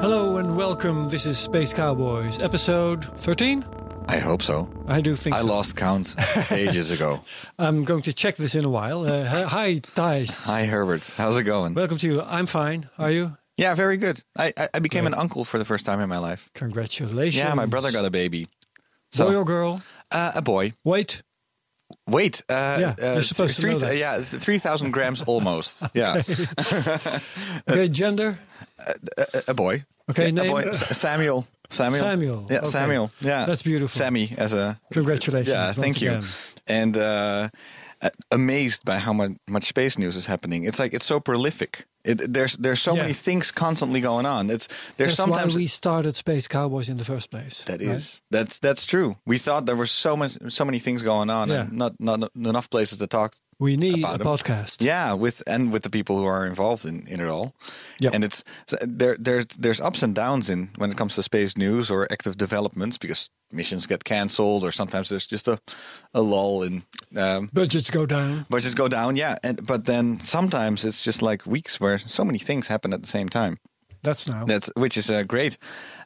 Hello and welcome. This is Space Cowboys, episode 13. I hope so. I do think I so. lost count ages ago. I'm going to check this in a while. Uh, hi- hi, Thijs. Hi, Herbert. How's it going? Welcome to you. I'm fine. Are you? Yeah, very good. I, I, I became Great. an uncle for the first time in my life. Congratulations. Yeah, my brother got a baby. boy So, or girl? uh, a boy. Wait. Wait, uh, Yeah, uh, you're supposed to know th- that. yeah, three thousand grams almost. Yeah, Okay, gender. a, a boy. Okay, Yeah, a boy. Samuel. Samuel. Samuel, Yeah, okay. Samuel. Yeah, That's beautiful. Sammy as a Congratulations. Yeah, thank you. again. And uh, uh, amazed by how much, much space news is happening. It's like it's so prolific. It, there's there's so Yeah. many things constantly going on. It's there's That's sometimes why we started Space Cowboys in the first place. That right? is that's that's true. We thought there were so much so many things going on Yeah. and not not enough places to talk. We need a podcast. Yeah, with and with the people who are involved in, in it all. Yeah. And it's so there there's there's ups and downs in when it comes to space news or active developments because missions get cancelled or sometimes there's just a a lull in um, Budgets go down. budgets go down. Yeah, and but then sometimes it's just like weeks where so many things happen at the same time. That's now. That's which is uh, great.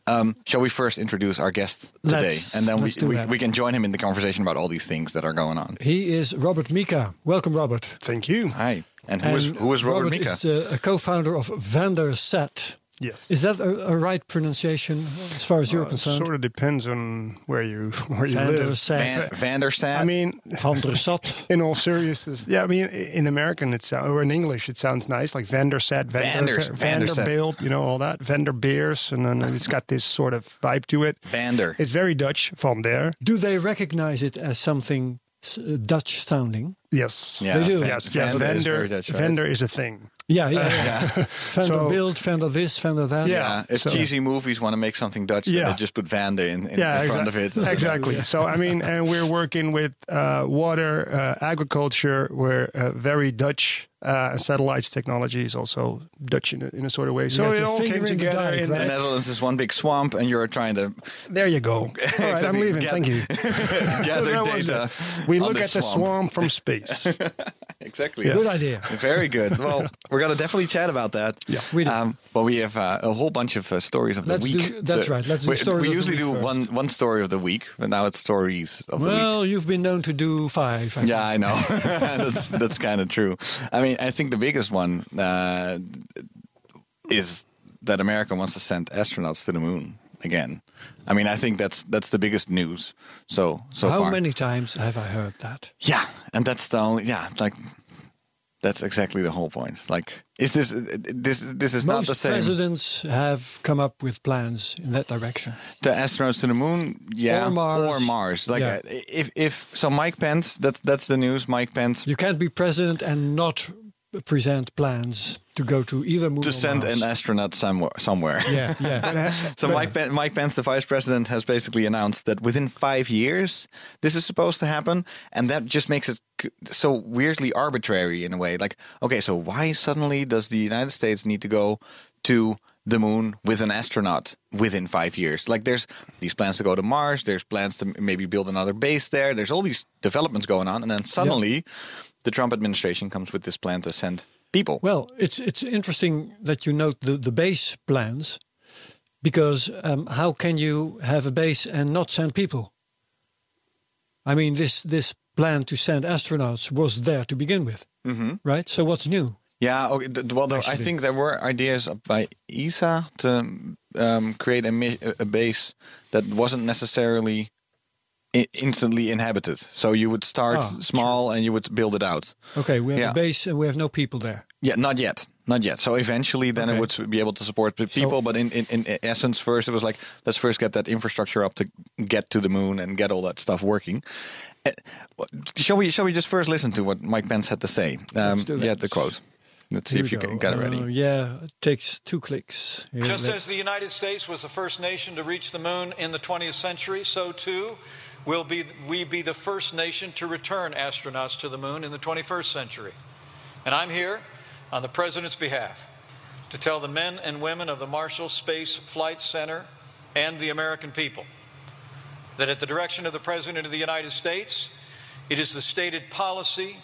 Um, shall we first introduce our guest today, Let's- and then we, let's do we, that. we can join him in the conversation about all these things that are going on. he is Robert Mika. Welcome, Robert. Thank you. Hi, and who is And who is Robert, Mika? is uh, a co-founder of Vandersat. Yes. Is that a, a right pronunciation as far as you're Uh, concerned? It sort of depends on where you where you live. Vandersat. Van, Vandersat. I mean, Vandersat. in all seriousness, yeah. I mean, in American, it uh, or in English, it sounds nice, like Vandersat, Vander, Vanders- Va- Vandersat. Vanderbilt, you know, all that. Vanderbeers, and then it's got this sort of vibe to it. Vander. It's very Dutch, Van der. Do they recognize it as something uh, Dutch sounding? Yes. Yeah, They do. Van- Yes, yes. Vander is Vander, very Dutch, right? Vander is a thing. Yeah, yeah. yeah. Vanderbilt, Vander this, Vander that. Yeah. Yeah, if so- cheesy movies want to make something Dutch, Yeah. they just put Vander in, in, yeah, in front exa- of it. exactly. So I mean, and we're working with uh, water, uh, agriculture. We're uh, very Dutch. Uh, satellites technology is also Dutch in a, in a sort of way. So it all came in the together. in right? The Netherlands is one big swamp, and you're trying to there you go. All right, I'm leaving. Get- Thank you. gather data. We look at the swamp. swamp from space. Exactly. Good idea. Very good. Well, we're gonna definitely chat about that. Yeah, we do. Um, well, we have uh, a whole bunch of uh, stories of Let's the week. do- that's right, let's do we, stories we of the usually week do first. one one story of the week, but now it's stories of the week. Well, you've been known to do five. I think. Yeah, I know. that's that's kind of true. I mean, I think the biggest one uh, is that America wants to send astronauts to the moon again. I mean, I think that's that's the biggest news. So so How far. many times have I heard that? Yeah, and that's the only. Yeah, like that's exactly the whole point. Like, is this this this is not the same? presidents have come up with plans in that direction. the astronauts to the moon, yeah, Or Mars. or Mars. Like, Yeah. uh, if if so, Mike Pence. That's that's the news. Mike Pence You can't be president and not present plans to go to either moon to or send an astronaut somewhere. Somewhere. Yeah, yeah. So Mike, Pen- Mike Pence, the vice president, has basically announced that within five years this is supposed to happen, and that just makes it so weirdly arbitrary in a way. Like, okay, so why suddenly does the United States need to go to the moon with an astronaut within five years? Like, there's these plans to go to Mars. There's plans to maybe build another base there. There's all these developments going on, and then suddenly the Trump administration comes with this plan to send people. Well, it's it's interesting that you note the, the base plans, because um, how can you have a base and not send people? I mean, this this plan to send astronauts was there to begin with, Mm-hmm. right? So what's new? Yeah, okay, well, there, I think there were ideas by ESA to um, create a, a base that wasn't necessarily instantly inhabited. So you would start Ah, small and you would build it out. Okay, we have Yeah. a base and we have no people there. Yeah, not yet, not yet. So eventually, then Okay. it would be able to support the people. but in, in, in essence, first it was like let's first get that infrastructure up to get to the moon and get all that stuff working. Uh, shall we? Shall we just first listen to what Mike Pence had to say? Um, Let's do that. Yeah, the quote. Let's see if you go. got it ready. Uh, yeah, it takes two clicks. Here, Just as the United States was the first nation to reach the moon in the 20th century, so too will be, we be the first nation to return astronauts to the moon in the 21st century. And I'm here on the President's behalf to tell the men and women of the Marshall Space Flight Center and the American people that at the direction of the President of the United States, it is the stated policy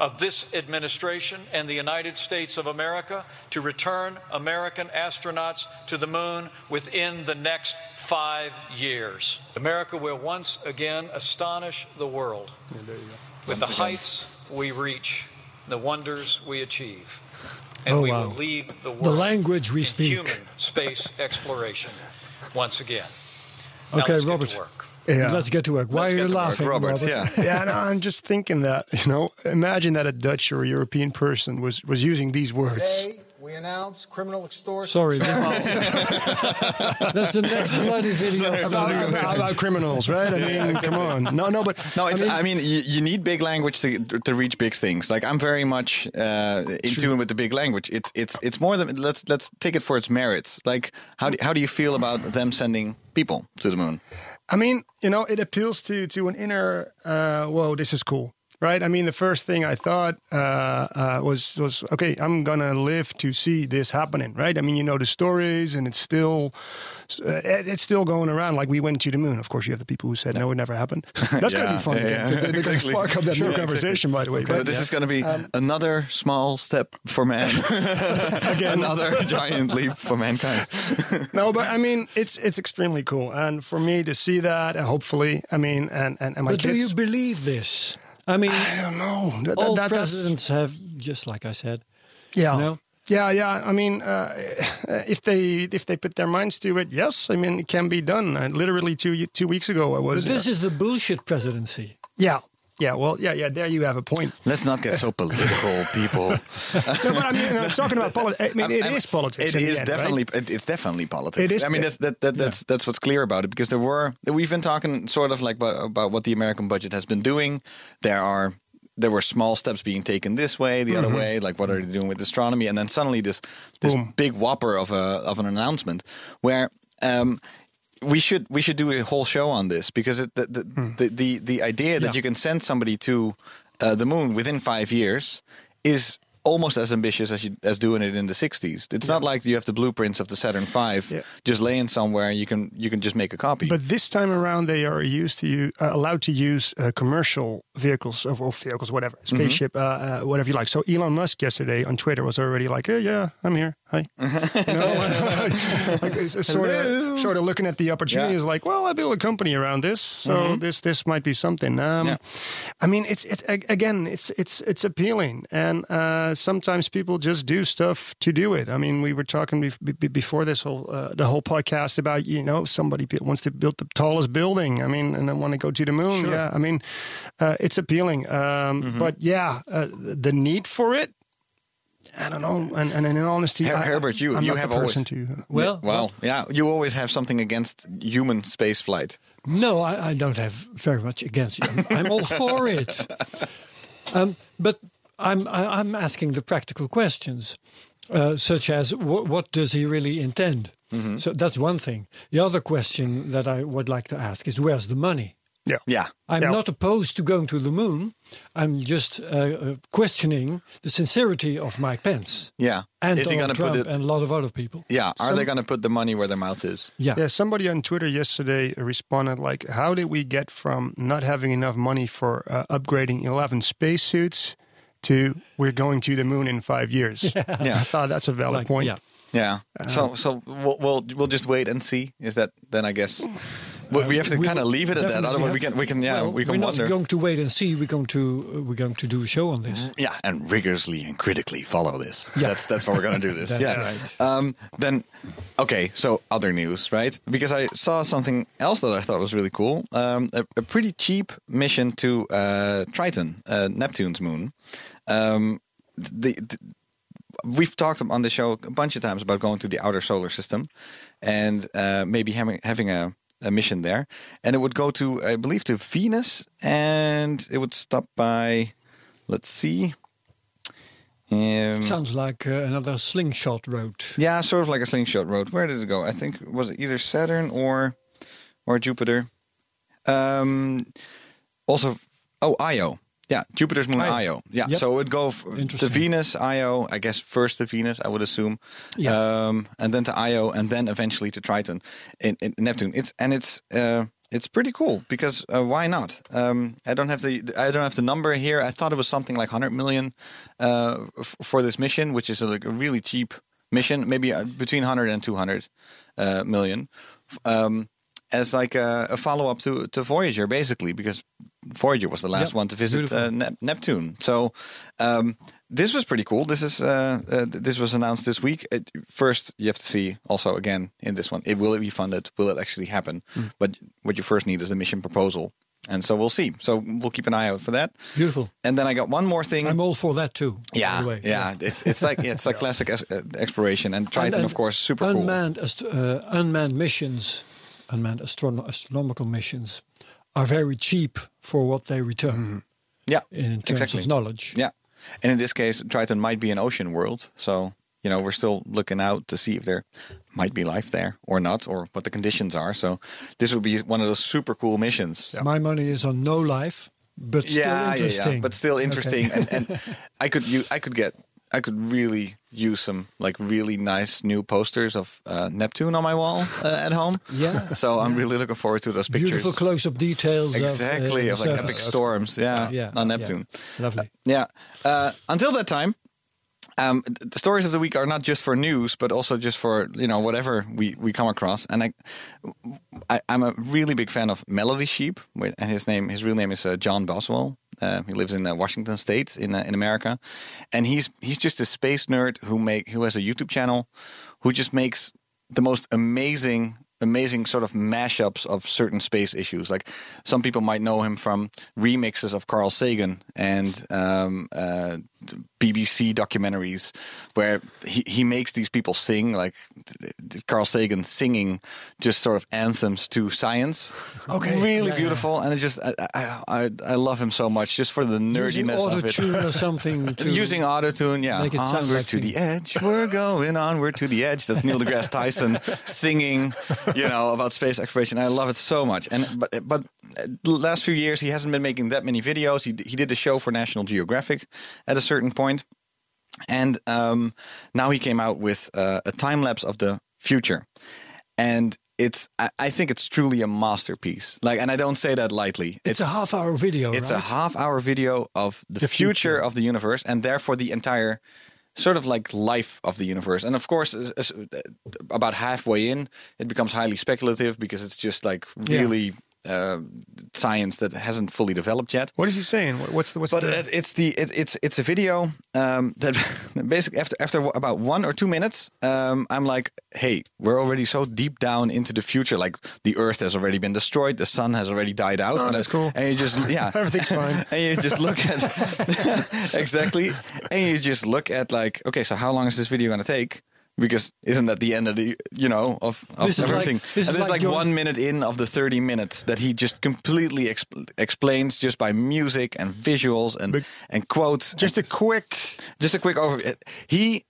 of this administration and the United States of America to return American astronauts to the moon within the next five years. America will once again astonish the world with the heights we reach, the wonders we achieve. And Oh, we wow. will lead the world the language we in speak. human space exploration once again. Now Okay, let's get to Robert. Work. Yeah. Let's get to work. Why Let's are you to work, laughing, Robert? Robert? Yeah. yeah, no, I'm just thinking that you know, imagine that a Dutch or a European person was was using these words. Today, we announce criminal extortion. Sorry, that's the next bloody video. About, about, about criminals, right? I mean, come on. No, no, but No, it's, I I mean, mean, you, you need big language to to reach big things. Like I'm very much uh, in tune with the big language. It's it's it's more than let's let's take it for its merits. Like how do, how do you feel about them sending people to the moon? I mean, you know, it appeals to to an inner. Uh, whoa, this is cool, right? I mean, the first thing I thought uh, uh, was was okay. I'm gonna live to see this happening, right? I mean, you know the stories, and it's still uh, it's still going around. Like we went to the moon. Of course, you have the people who said no, it never happened. That's gonna be fun. yeah, again. yeah. They're, they're gonna spark up that Sure, new conversation, by the way. But this is going to be another small step for man, again another giant leap for mankind. no, but I mean, it's it's extremely cool, and for me to see that, uh, hopefully, I mean, and and, and my But do you believe this? I mean, I don't know. That, all that- presidents have, just like I said. Yeah. No? Yeah, yeah. I mean, uh, if they if they put their minds to it, yes. I mean, it can be done. Uh, literally two two weeks ago, I was. But this uh, is the bullshit presidency. yeah, yeah. Well, yeah, yeah. There you have a point. Let's not get so political, people. no, but I mean, I'm talking about politics. I mean, it I'm- is politics. It is end, definitely right? it, it's definitely politics. It is- I mean that's that, that that's that's what's clear about it because there were we've been talking sort of like about, about what the American budget has been doing. There are there were small steps being taken this way, the other way. Like what are they doing with astronomy? And then suddenly this this Boom. big whopper of a of an announcement where. Um, we should we should do a whole show on this because it, the, the, the the the idea that Yeah. you can send somebody to uh, the moon within five years is almost as ambitious as you, as doing it in the 60s. It's not like you have the blueprints of the Saturn V Yeah. just laying somewhere and you can you can just make a copy. But this time around, they are used to you uh, allowed to use uh, commercial vehicles of or vehicles, whatever, Mm-hmm. spaceship, uh, uh, whatever you like. So Elon Musk yesterday on Twitter was already like, "Yeah, yeah, I'm here. Hi." You know, like, sort of sort of looking at the opportunity Yeah. is like, well, I built a company around this, so this this might be something. Um, Yeah. I mean, it's it's again, it's it's it's appealing, and uh, sometimes people just do stuff to do it. I mean, we were talking bef- be- before this whole uh, the whole podcast about you know somebody wants to build the tallest building. I mean, and then want to go to the moon. Yeah, I mean, uh, it's appealing, um, but yeah, uh, the need for it. I don't know, and, and in honesty, Her- I- Herbert, you I'm you not have the always to. Well, well yeah you always have something against human space flight. No, I, I don't have very much against you. I'm, I'm all for it. Um, but I'm I, I'm asking the practical questions, uh, such as wh- what does he really intend? So that's one thing. The other question that I would like to ask is where's the money? Yeah, Yeah. I'm Yeah. not opposed to going to the moon. I'm just uh, uh, questioning the sincerity of Mike Pence Yeah. and Is he Donald put Trump it and a lot of other people. Yeah, are Some- they going to put the money where their mouth is? Yeah. Yeah, somebody on Twitter yesterday responded like, "How did we get from not having enough money for uh, upgrading eleven spacesuits to we're going to the moon in five years?" Yeah. I thought that's a valid Like, point. Yeah. Yeah. so so we'll, we'll we'll just wait and see. Is that then I guess we, we have to We kind of leave it at that. Otherwise we can we can yeah Well, we can we're wonder. not going to wait and see. We're going to uh, we're going to do a show on this. yeah, and rigorously and critically follow this. Yeah. That's that's what we're going to do this. That's yeah. right. Um, then okay, so other news, right? Because I saw something else that I thought was really cool. Um, a, a pretty cheap mission to uh, Triton, uh, Neptune's moon. Um, the, the we've talked on the show a bunch of times about going to the outer solar system and uh, maybe having having a, a mission there, and it would go to I believe to Venus, and it would stop by. Let's see. Um, Sounds like uh, another slingshot road. yeah, sort of like a slingshot road. Where did it go? I think was it either Saturn or or Jupiter. Um, also, oh Io. Yeah, Jupiter's moon Io. Io. Yeah, Yep. so it would go f- to Venus, Io. I guess first to Venus, I would assume. Yeah. Um, and then to Io, and then eventually to Triton, in, in Neptune. It's and it's uh, it's pretty cool because uh, why not? Um, I don't have the I don't have the number here. I thought it was something like 100 million uh, f- for this mission, which is a, like a really cheap mission, maybe uh, between 100 and 200 uh, million. Um, as like a, a follow up to, to Voyager, basically, because Voyager was the last Yep, one to visit uh, Nep- Neptune. So um, this was pretty cool. This is uh, uh, this was announced this week. It, first, you have to see also again in this one, it will it be funded? Will it actually happen? Hmm. But what you first need is the mission proposal, and so we'll see. So we'll keep an eye out for that. Beautiful. And then I got one more thing. I'm all for that too. yeah, way. yeah, It's it's like it's like classic es- uh, exploration and Triton, And- of course, super cool. unmanned uh, unmanned missions, unmanned astrono- astronomical missions, are very cheap for what they return mm-hmm. Yeah, in terms exactly. of knowledge. Yeah. And in this case, Triton might be an ocean world. So, you know, we're still looking out to see if there might be life there or not, or what the conditions are. So, this would be one of those super cool missions. My money is on no life, but still yeah, yeah, interesting. yeah, but still Okay. interesting. and, and I could, you, I could get, I could really use some like really nice new posters of uh, Neptune on my wall uh, at home. Yeah. So I'm really looking forward to those pictures. Beautiful close-up details. Exactly, of, of uh, like the epic storms. Yeah, Yeah, on yeah. Neptune. Lovely. Yeah. Uh, until that time, um, the stories of the week are not just for news, but also just for you know whatever we, we come across. And I, I, I'm a really big fan of Melody Sheep, and his name, his real name is uh, John Boswell. Uh, he lives in uh, Washington State in uh, in America, and he's he's just a space nerd who make who has a YouTube channel, who just makes the most amazing amazing sort of mashups of certain space issues. Like some people might know him from remixes of Carl Sagan and um, uh, BBC documentaries, where he, he makes these people sing, like Carl Sagan singing just sort of anthems to science. Okay. really Yeah, beautiful, and it just I, I I I love him so much just for the Using nerdiness of it. auto-tune or something. To, Using autotune, yeah. make it sound onward like to the edge. We're going onward to the edge. That's Neil deGrasse Tyson singing, you know, about space exploration. I love it so much. And but but the last few years he hasn't been making that many videos. He he did a show for National Geographic at a certain point, and um, now he came out with uh, a time lapse of the future, and. It's. I, I think it's truly a masterpiece. Like, and I don't say that lightly. it's, a half-hour video. It's right? a half hour video of the, The future. future. of the universe and therefore the entire sort of like life of the universe. And of course, about halfway in, it becomes highly speculative because it's just like Yeah. Uh, science that hasn't fully developed yet. What is he saying? What's the what's But the, it, it's the it, it's it's a video um, that basically after after about one or two minutes, um, I'm like, hey, we're already so deep down into the future. Like the Earth has already been destroyed, the sun has already died out. Oh, and that's it- cool. And you just yeah, Everything's fine. and you just look at exactly, and you just look at like, okay, so how long is this video going to take? Because isn't that the end of the you know of, of This is like- everything? this and is like like one minute in of the thirty minutes that he just completely exp- explains just by music and visuals and and quotes. just a quick. just a quick overview. He,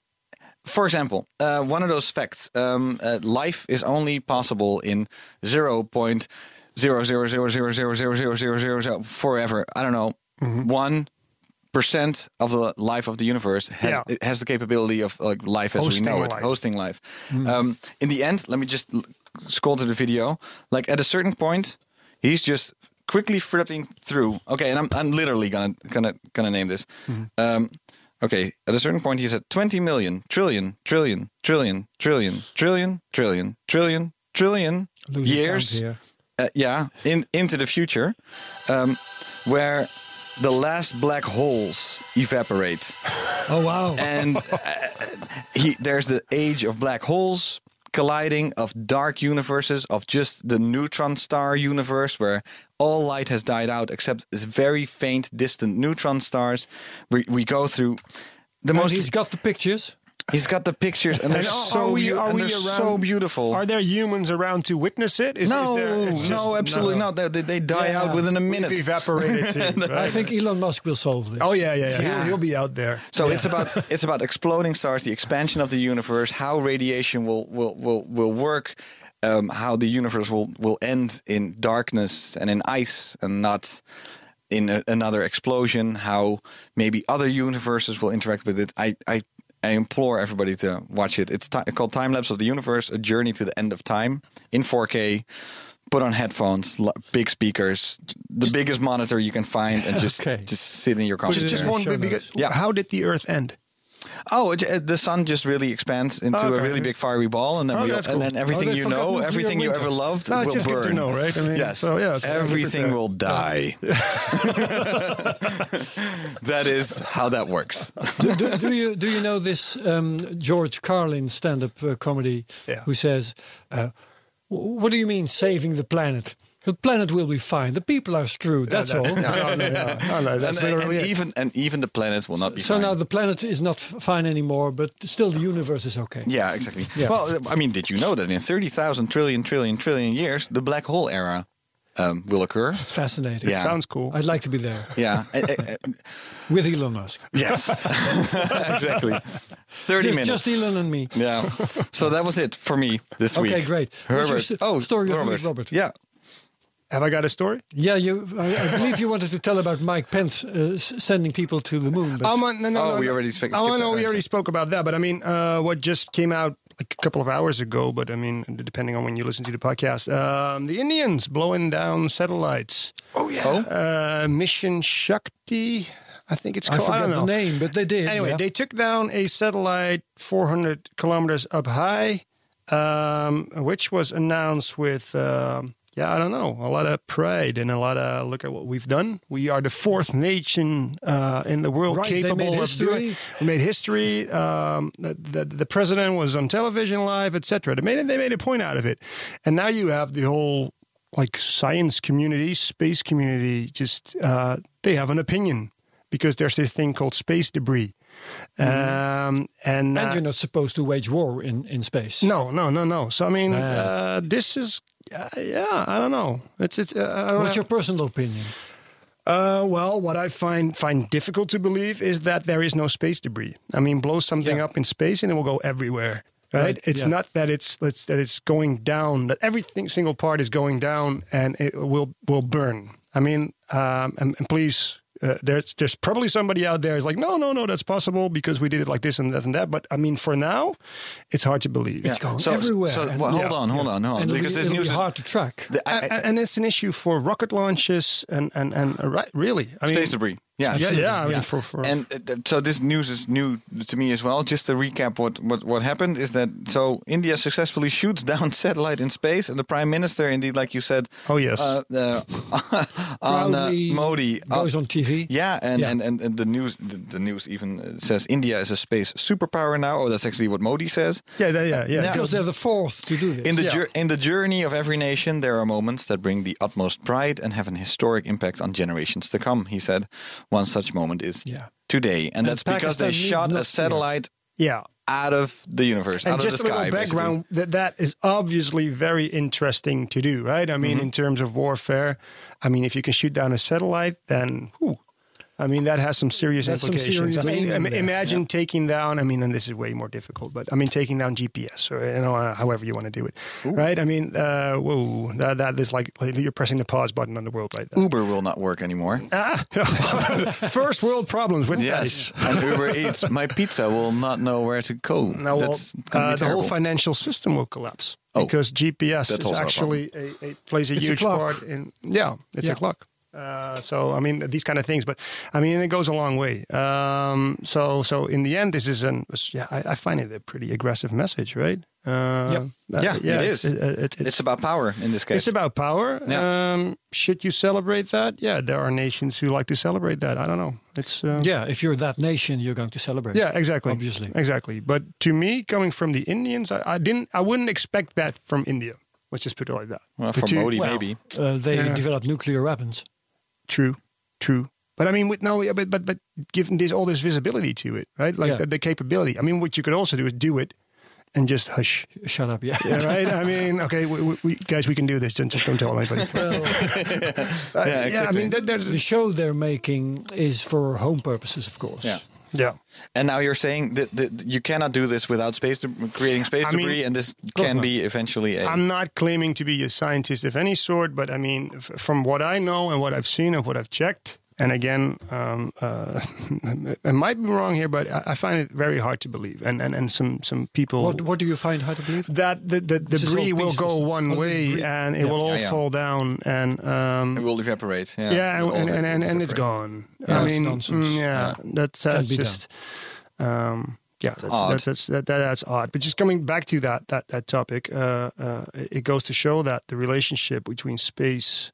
for example, uh, one of those facts: um, uh, life is only possible in zero point zero zero zero zero zero zero zero zero zero zero forever. I don't know one percent of the life of the universe has Yeah. it has the capability of like life as Hosting we know it, life. hosting life. Um, in the end, let me just scroll to the video. Like at a certain point, he's just quickly flipping through. Okay, and I'm I'm literally gonna gonna gonna name this. Um, okay, at a certain point, he's at 20 million, trillion, trillion, trillion, trillion, trillion, trillion, trillion, trillion years. Uh, yeah, in into the future, um, where the last black holes evaporate, Oh wow! and uh, he there's the age of black holes colliding of dark universes of just the neutron star universe where all light has died out except this very faint distant neutron stars we, we go through the And most he's got the pictures. He's got the pictures, and they're And so are we- are and we they're so beautiful. Are there humans around to witness it? Is, no, is there, it's just- no, absolutely no. not. They, they, they die Yeah. out within a minute. We've evaporated too. I think Elon Musk will solve this. Oh yeah, yeah, yeah. Yeah. He'll, he'll be out there. So it's about it's about exploding stars, the expansion of the universe, how radiation will will will, will work, um, how the universe will will end in darkness and in ice and not in a, another explosion. How maybe other universes will interact with it. I I. I implore everybody to watch it. It's ti called Time Lapse of the Universe: A Journey to the End of Time in 4K. Put on headphones, lo- big speakers, the biggest monitor you can find, and just Okay. just sit in your comfy Just, just one show because. Yeah. how did the Earth end? Oh, it, uh, the sun just really expands into a really big fiery ball, and then Oh, we, that's and cool. then everything Oh, you know, nuclear everything you ever loved, No, it's will just good burn. to know, right? I mean, yes. so, yeah, okay, everything will die. that is how that works. do, do, do you do you know this um, George Carlin stand-up uh, comedy Yeah. who says, uh, "What do you mean saving the planet? The planet will be fine. The people are screwed. That's all." No, no, no, no, no, no, that's and, and it. even and even the planets will not be so fine. now the planet is not fine anymore, but still the universe is okay. yeah, exactly. Yeah. Well, I mean, did you know that in thirty thousand trillion trillion trillion years, the black hole era um, will occur? It's fascinating. Yeah. Sounds cool. I'd like to be there Yeah. Eh, eh, eh, with Elon Musk. yes. exactly. Thirty Just, minutes. just Elon and me. Yeah. So that was it for me this week. Okay, great. What's your Herbert. st- oh, story of the week, Robert? Yeah. Have I got a story? Yeah, you. I, I believe you wanted to tell about Mike Pence uh, s- sending people to the moon. But Oh, man, no, no, Oh, no, we no. already sp- Oh, no, we already right. spoke about that. But I mean, uh, what just came out like a couple of hours ago. But I mean, depending on when you listen to the podcast, um, the Indians blowing down satellites. Oh yeah. Oh. Uh, Mission Shakti, I think it's I called. I, forget don't the name, but they did. Anyway, yeah. they took down a satellite 400 kilometers up high, um, which was announced with, um, yeah, I don't know, a lot of pride and a lot of look at what we've done. We are the fourth nation uh, in the world Right, capable of doing. history. We made history. Um, the, the, the president was on television live, etc. They made they made a point out of it, and now you have the whole like science community, space community. Just uh, they have an opinion because there's this thing called space debris. Um, and and uh, you're not supposed to wage war in, in space. no, no, no, no. So I mean, uh, this is, uh, yeah, I don't know. It's it's. Uh, I don't What's have- your personal opinion? Uh, well, what I find find difficult to believe is that there is no space debris. I mean, blow something Yeah. up in space and it will go everywhere. Right? Right, It's yeah. not that it's it's that it's going down. That everything single part is going down and it will will burn. I mean, um, and, and please. Uh, there's there's probably somebody out there who's like no no no that's possible because we did it like this and that and that but I mean for now it's hard to believe It's going So- everywhere. so, well, hold yeah, on, hold on, hold on, and it'll because be, this it'll news be is hard to track. the- I- and, I- and it's an issue for rocket launches and and and uh, right really I mean space debris. Yeah, yeah yeah I mean for, for and uh, so this news is new to me as well. Just to recap, what, what what happened is that so India successfully shoots down satellite in space, and the prime minister, indeed, like you said, Oh, yes. uh, uh, on uh, Proudly Modi uh, goes on TV. Yeah, and, Yeah. And, and and the news the, the news even uh, says India is a space superpower now. Oh, that's actually what Modi says. yeah yeah yeah, yeah. Because they're the fourth to do this. In the Yeah. in the journey of every nation, there are moments that bring the utmost pride and have an historic impact on generations to come. He said, one such moment is Yeah. today, and, that's because they Pakistan shot a satellite yeah. out of the universe, And out just of a the little sky. background that that is obviously very interesting to do, right? I mean, Mm-hmm. in terms of warfare, I mean, if you can shoot down a satellite, then whew, I mean that has some serious That's some implications. serious I mean, aiming im- there. imagine taking down. I mean, and this is way more difficult, but I mean, taking down GPS or you know, uh, however you want to do it, right? I mean, uh, whoa, that, that is like, like you're pressing the pause button on the world right there. Uber will not work anymore. Ah, first world problems with Yes, and Uber Eats. My pizza will not know where to go. Now, well, That's gonna be uh, the whole financial system will collapse Oh, because GPS that's is also a actually a, a plays a It's huge clock. part in. Yeah, it's Yeah. a clock. Uh, so I mean these kind of things, but I mean it goes a long way. Um, so so in the end, this is an yeah I, I find it a pretty aggressive message, right? Uh, uh, Yeah, it it's, is. it- it- it's, It's about power in this case. it's about power. Yeah. Um, should you celebrate that? Yeah, there are nations who like to celebrate that. I don't know. It's uh, yeah, if you're that nation, you're going to celebrate. yeah, exactly. Obviously. exactly. But to me, coming from the Indians, I, I didn't, I wouldn't expect that from India. Let's just put it like that. well, The from Modi, Well, maybe. Uh, they Yeah. developed nuclear weapons. True, true. But I mean, with no, yeah, but but but given this all this visibility to it, right? Like Yeah. the, the capability. I mean, what you could also do is do it and just hush. Shut up, yeah. Yeah, right. I mean, okay, we, we, we, guys, we can do this. Don't just don't tell anybody. Uh, Yeah, yeah, I mean, that, that, the show they're making is for home purposes, of course. Yeah. Yeah. And now you're saying that, that you cannot do this without space creating space I mean, debris, and this can be eventually a. I'm not claiming to be a scientist of any sort, but I mean, f- from what I know and what I've seen and what I've checked, and again, um, uh, I might be wrong here, but I, I find it very hard to believe. And and, and some some people What What do you find hard to believe? that the, the This is debris will pieces. go one way and it Yeah. will all Yeah, yeah. fall down and um, it will evaporate. Yeah, yeah, It will and, all and, and, and it's evaporate. gone. Yeah, I it's mean, nonsense. mm, yeah, that's, Can't that's just, um, yeah, that's, odd. that's, that's, that, that, that's odd. But just coming back to that that that topic, uh, uh, it goes to show that the relationship between space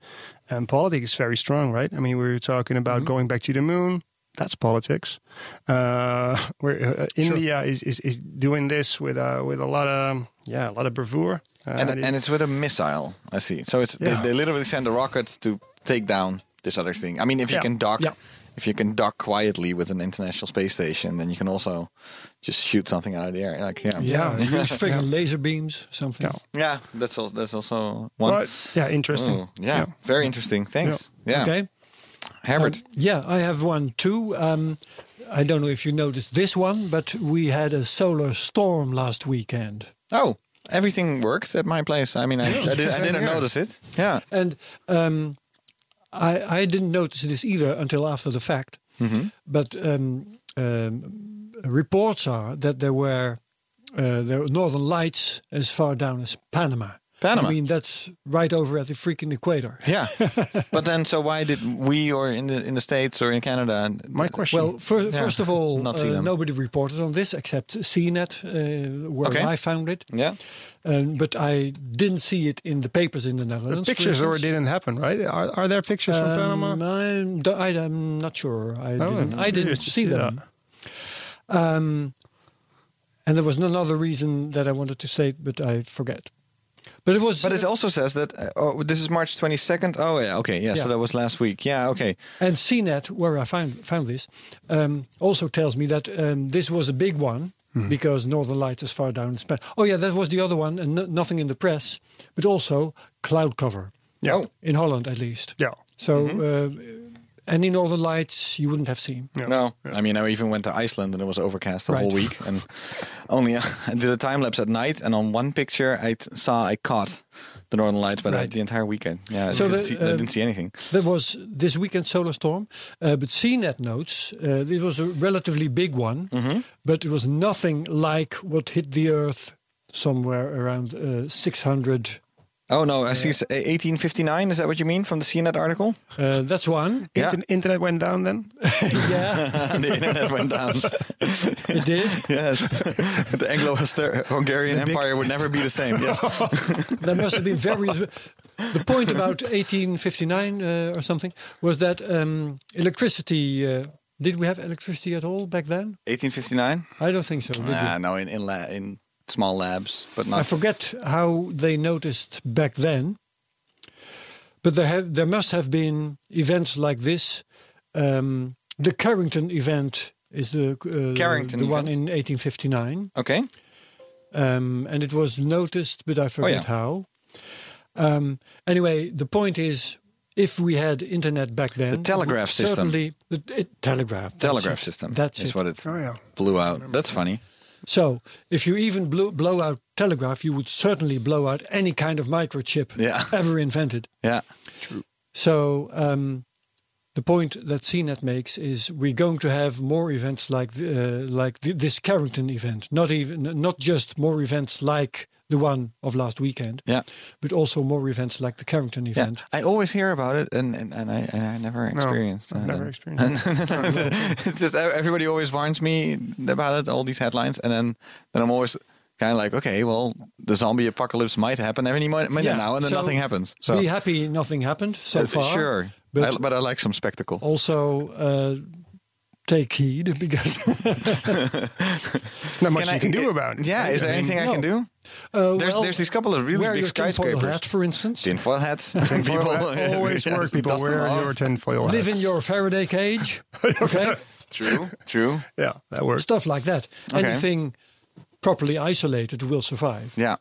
and politics is very strong, right? I mean, we were talking about Mm-hmm. going back to the moon. That's politics. Uh, where uh, India is, is is doing this with uh, with a lot of yeah a lot of bravura. Uh, And, they- and it's with a missile. I see. So it's Yeah. they, they literally send a rocket to take down this other thing. I mean, if you Yeah. can dock, Yeah. If you can dock quietly with an international space station, then you can also just shoot something out of the air. Like yeah, Yeah, use friggin' laser beams, something. Yeah. yeah. That's al- that's also one. but yeah, interesting. Oh, yeah, very interesting. Thanks. Yeah, Okay. Herbert. Um, yeah, I have one too. Um, I don't know if you noticed this one, but we had a solar storm last weekend. oh, everything worked at my place. I mean, I, I, did, I didn't notice it. Yeah. And um, I, I didn't notice this either until after the fact. But um, um, reports are that there were uh, there were northern lights as far down as Panama. Panama. I mean, that's right over at the freaking equator. Yeah, but then so why did we or in the in the states or in Canada? My question. Well, fir- Yeah, first of all, not uh, nobody reported on this except CNET, uh, where Okay. I found it. Yeah, Um, but I didn't see it in the papers in the the Netherlands. for pictures or it didn't happen, right? Are, are there pictures from Um, Panama? I'm, d- I, am not sure. I Oh, didn't. I'm didn't see see them. Um, and there was another reason that I wanted to say, but I forget. But it was. but it also says that uh, oh, this is March twenty second. Oh yeah, okay, yeah, Yeah. So that was last week. Yeah, okay. And CNET, where I found found this, um, also tells me that um, this was a big one Hmm. because Northern Lights is far down in Spain. Oh yeah, that was the other one, and no, nothing in the press, but also cloud cover Yeah. In Holland at least. Yeah. So Mm-hmm. uh, any Northern Lights you wouldn't have seen. No, I mean I even went to Iceland and it was overcast the Right. whole week, and only uh, I did a time lapse at night. And on one picture, I t- saw I caught the northern lights, but I, Right. the entire weekend, yeah, I, didn't, the, see, I didn't see anything. There was this weekend solar storm, uh, but CNET notes uh, this was a relatively big one, Mm-hmm. but it was nothing like what hit the Earth somewhere around uh, 600. Oh no, I see 1859. Is that what you mean from the CNET article? Uh, that's one. Yeah. Inter- internet went down then? yeah, the internet went down. it did. yes, the Anglo-Hungarian Empire would never be the same. Yes. There must have been various. The point about 1859 uh, or something was that um, electricity. Uh, did we have electricity at all back then? 1859. I don't think so. Did? No, in in, la- in small labs, but not. I forget how they noticed back then, but there have there must have been events like this. Um, the Carrington event is the uh, Carrington the one in 1859, Okay. um, and it was noticed, but I forget Oh, yeah. how. Um, anyway, the point is. If we had internet back then, The telegraph system. Certainly, the it, telegraph. that's Telegraph it. system. That's is it. what it Oh, yeah. blew out. That's funny. So, if you even blew, blow out telegraph, you would certainly blow out any kind of microchip Yeah. ever invented. Yeah. True. So, um, the point that CNET makes is we're going to have more events like the, uh, like th- this Carrington event. Not even not just more events like the one of last weekend, Yeah. but also more events like the Carrington event. Yeah, event. I always hear about it, and and, and I and I never experienced. I've uh, never them. experienced it's just e- everybody always warns me about it, all these headlines, and then then I'm always kind of like, okay, well, the zombie apocalypse might happen any mo- minute Yeah, now, and then so nothing happens. So be happy nothing happened so uh, far. sure, but- I, but I like some spectacle. Also, uh, take heed because There's not much Can you I- can do about it. Yeah, is there I mean, anything I can no. do? uh, There's well, there's these couple of really big skyscrapers. hat, for instance. Tinfoil hats. Tinfoil hat, always yes, work. People wear your tinfoil hats. Live in your Faraday cage. Okay, True, true. Yeah, that works. stuff like that. Okay. Anything properly isolated will survive. Yeah.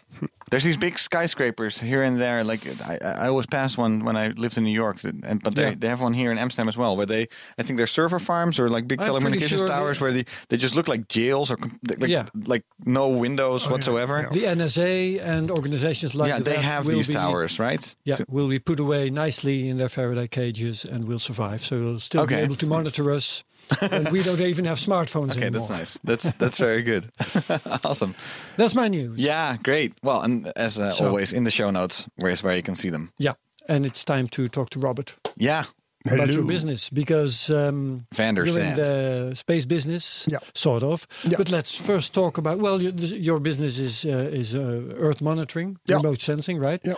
There's these big skyscrapers here and there. Like I, I always passed one when I lived in New York, and but they, Yeah. they have one here in Amsterdam as well, where they I think they're server farms or like big I'm pretty telecommunications sure towers they- where they, they just look like jails or like Yeah. like no windows oh, whatsoever. The NSA and organizations like Yeah, that they have these be, towers, right? Yeah, So- will be put away nicely in their Faraday cages and will survive. So they'll still Okay. be able to monitor us. And we don't even have smartphones anymore. okay, anymore. that's nice. That's that's very good. awesome. That's my news. Yeah, great. Well, and as uh, So- always in the show notes, where's where you can see them. Yeah. And it's time to talk to Robert Yeah, about your business because um, Vander you're in the space business, Yeah. sort of. Yeah. But let's first talk about well, your, your business is uh, is uh, Earth monitoring, Yeah. remote sensing, right? Yeah.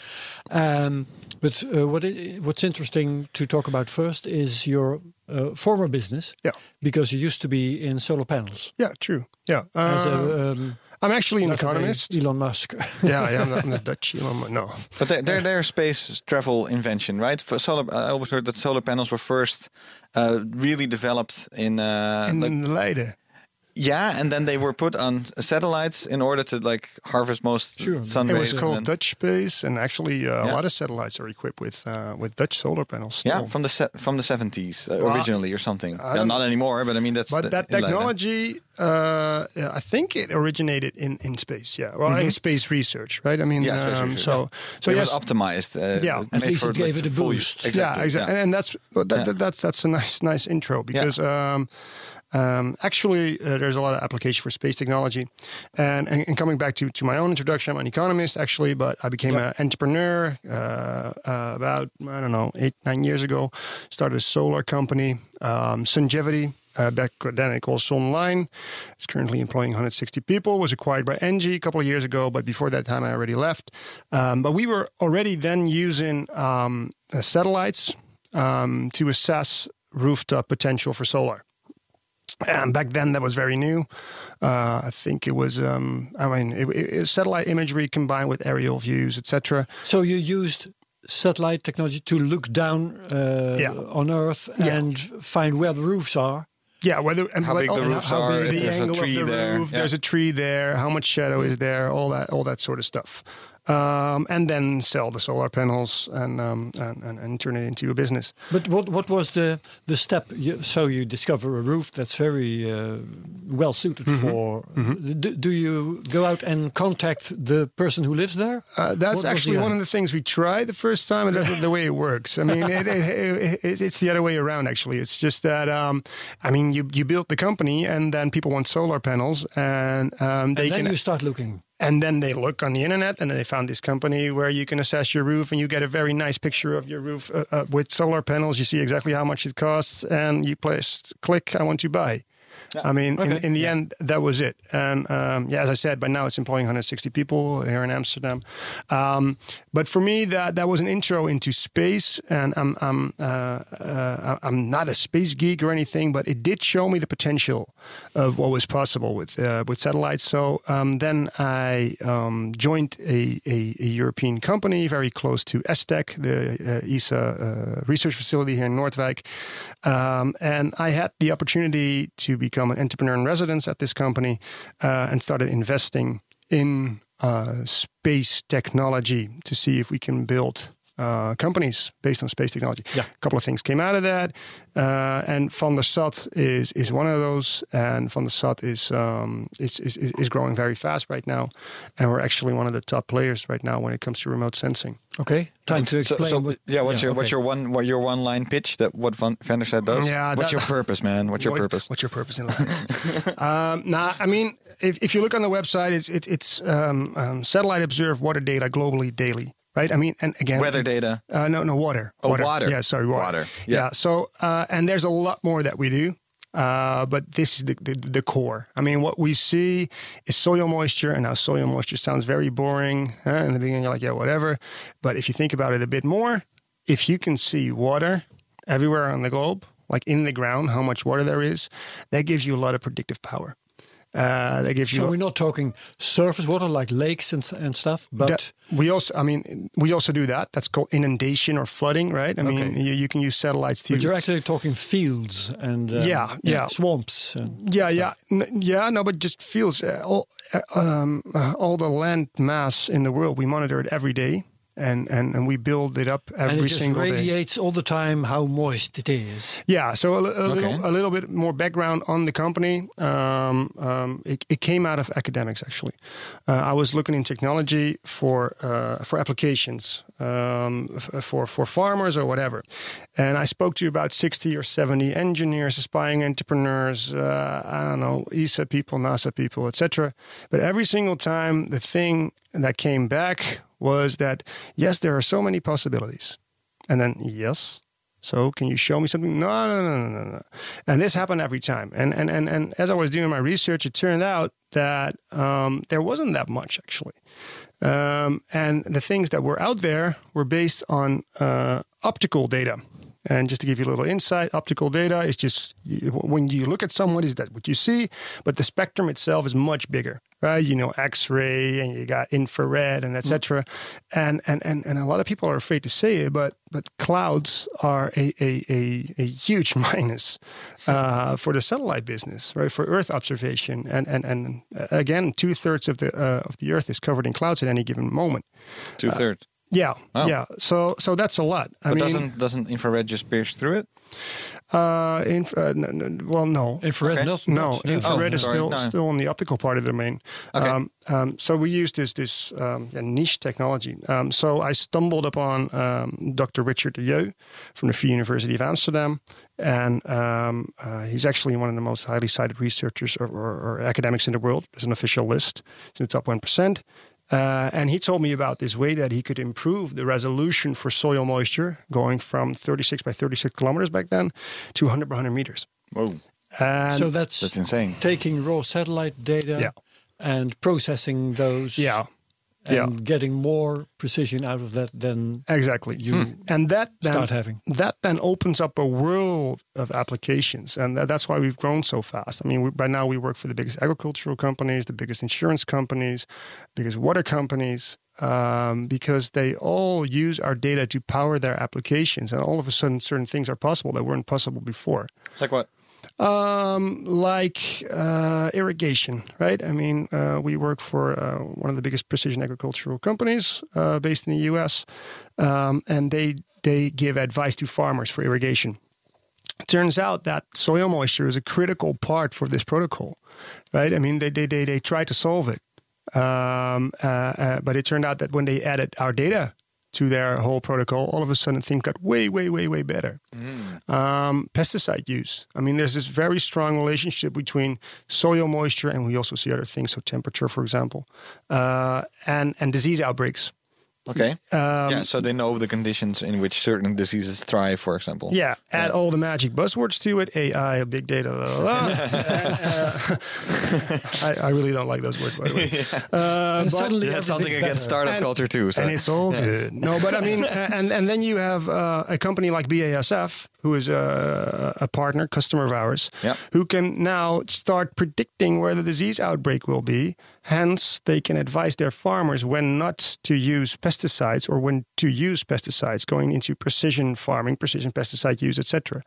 Um, but uh, what i what's interesting to talk about first is your uh, former business, Yeah. because you used to be in solar panels Yeah, true. Yeah. as a um, I'm actually an latter-day economist. Elon Musk. yeah, yeah, I'm the, I'm the Dutch Elon Musk. No. But they're, they're, they're space travel invention, right? For solar, I always heard that solar panels were first uh, really developed in, uh, In like, Leiden. Yeah, and then they were put on satellites in order to like harvest most Sure. sun It was called and- Dutch Space, and actually, uh, Yeah. a lot of satellites are equipped with uh, with Dutch solar panels. Still. yeah, from the se- from the seventies uh, Well, originally or something. Yeah, don't- anymore, but I mean that's but the- that technology, uh, I think it originated in, in space. Yeah, well, in space research, right? I mean, Mm-hmm. Yeah, space um, research, so so it yes, was optimized. Uh, Yeah. At least for, it gave like, it a boost. Exactly. Yeah, exactly. And, and that's well, that, Yeah. that- that's that's a nice nice intro because um, um, actually uh, there's a lot of application for space technology, and, and and coming back to to my own introduction, I'm an economist actually, but I became an entrepreneur uh, uh, about I don't know eight nine years ago. Started a solar company, um, Sungevity. Uh, back then it called Sunline. It's currently employing 160 people. Was acquired by Engie a couple of years ago, but before that time I already left. Um, but we were already then using um, uh, satellites um, to assess rooftop potential for solar. And back then, that was very new. Uh, I think it was, um, I mean, it, it, it- satellite imagery combined with aerial views, etc. So you used satellite technology to look down uh, Yeah. on Earth Yeah. and find where the roofs are. Yeah, whether and How big the oh, roofs how are, big the there's a angle tree of the there, roof, yeah. there's a tree there, how much shadow is there, all that, all that sort of stuff. Um, and then sell the solar panels and, um, and, and and turn it into a business. But what what was the the step? You, so you discover a roof that's very uh, well suited Mm-hmm. for. Do, do you go out and contact the person who lives there? Uh, that's was actually the one of the things we tried the first time, and that's not the way it works. I mean, it, it, it, it, it's the other way around. Actually, it's just that um, I mean, you you build the company, and then people want solar panels, and um, they And then can. you start looking. And then they look on the internet, and they found this company where you can assess your roof, and you get a very nice picture of your roof uh, uh, with solar panels. You see exactly how much it costs, and you place click, I want to buy. I mean, in, in the end, that was it. And um, yeah, as I said, by now it's employing 160 people here in Amsterdam. Um, but for me, that that was an intro into space, and I'm I'm uh, uh, I'm not a space geek or anything, but it did show me the potential of what was possible with uh, with satellites. So um, then I um, joined a, a, a European company very close to ESTEC, the uh, ESA uh, research facility here in Noordwijk, um, and I had the opportunity to become an entrepreneur in residence at this company uh, and started investing in uh, space technology to see if we can build uh, companies based on space technology. Yeah. A couple of things came out of that, uh, and Van der Sat is is one of those. And Van der Sat is, um, is, is is growing very fast right now, and we're actually one of the top players right now when it comes to remote sensing. Okay, time to explain. so, what, yeah, what's your what's okay. your one what your one line pitch that what Van Vander Sat does? Yeah, what's that- your purpose, man? What's your What- purpose? What's your purpose in life? um, nah, I mean, if, if you look on the website, it's it, it's um, um, satellite observed water data globally daily, right? I mean, and again, Weather data. Uh, no, no, water. Oh, water. Yeah, sorry, water. Water, Yeah. yeah. So, uh, and there's a lot more that we do. Uh, but this is the, the the core. I mean, what we see is soil moisture, and now soil moisture sounds very boring. Huh? In the beginning, you're like, yeah, whatever. But if you think about it a bit more, if you can see water everywhere on the globe, like in the ground, how much water there is, that gives you a lot of predictive power. Uh, gives you. So we're not talking surface water like lakes and and stuff, but that, we also, I mean, we also do that. That's called inundation or flooding, right? I mean, you, you can use satellites to. but you're actually talking fields and uh, Yeah, yeah. swamps. And yeah, stuff. yeah, yeah. No, but just fields. Uh, all, uh, um, uh, all the land mass in the world, we monitor it every day, and and, and we build it up every and it just single day. radiates all the time how moist it is. Yeah, so a, a Okay. little a little bit more background on the company. Um, um, it, it came out of academics actually. Uh, I was looking in technology for uh, for applications um, f- for for farmers or whatever, and I spoke to about sixty or seventy engineers, aspiring entrepreneurs. Uh, I don't know, ESA people, NASA people, etc. But every single time, the thing that came back was that yes, there are so many possibilities, and then yes. So can you show me something? No, no, no, no, no, no. And this happened every time. And and and and as I was doing my research, it turned out that um, there wasn't that much actually. Um, and the things that were out there were based on uh, optical data. And just to give you a little insight, optical data is just when you look at someone, is that what you see? But the spectrum itself is much bigger, right? You know, X-ray and you got infrared and etc. And, and and and a lot of people are afraid to say it, but but clouds are a a, a, a huge minus uh, for the satellite business, right? For Earth observation, and and and uh, again, two thirds of the uh, of the Earth is covered in clouds at any given moment. Two thirds. Yeah, Wow. yeah. So so that's a lot. I but mean, doesn't doesn't infrared just pierce through it? Uh, inf- uh, n- n- well, no. Infrared, Okay. not, No, not- infrared Oh, is sorry, still no. still in the optical part of the domain. Okay. Um, um, so we use this this um, yeah, niche technology. Um, so I stumbled upon um, Dr. Richard de Jeu from the Free University of Amsterdam, and um, uh, he's actually one of the most highly cited researchers or, or, or academics in the world. There's an official list. It's in the top one percent. Uh, and he told me about this way that he could improve the resolution for soil moisture, going from 36 by 36 kilometers back then to 100 by 100 meters. Whoa, And so that's, that's insane. taking raw satellite data Yeah. and processing those yeah, and yeah. getting more precision out of that than Exactly. You and that then, start having. that then opens up a world of applications, and that, that's why we've grown so fast. I mean, we, by now we work for the biggest agricultural companies, the biggest insurance companies, biggest water companies. Um, because they all use our data to power their applications, and all of a sudden, certain things are possible that weren't possible before. Like what? Um, like uh, irrigation, right? I mean, uh, we work for uh, one of the biggest precision agricultural companies uh, based in the U.S., um, and they they give advice to farmers for irrigation. It Turns out that soil moisture is a critical part for this protocol, right? I mean, they they they, they try to solve it, um, uh, uh, but it turned out that when they added our data to their whole protocol, all of a sudden things got way, way, way, way better. Um, pesticide use. I mean, there's this very strong relationship between soil moisture, and we also see other things, so temperature, for example, uh, and and disease outbreaks. Okay. Um, yeah, so they know the conditions in which certain diseases thrive, for example. Yeah, add all the magic buzzwords to it: AI, big data. La, la, la. And, uh, I, I really don't like those words, by the way. Uh, And but- suddenly That's something against better. startup And- culture too. So. and it's all good. No, but I mean, and and then you have uh, a company like BASF, who is a, a partner, customer of ours, Yeah. who can now start predicting where the disease outbreak will be. Hence, they can advise their farmers when not to use pesticides or when to use pesticides, going into precision farming, precision pesticide use, etc.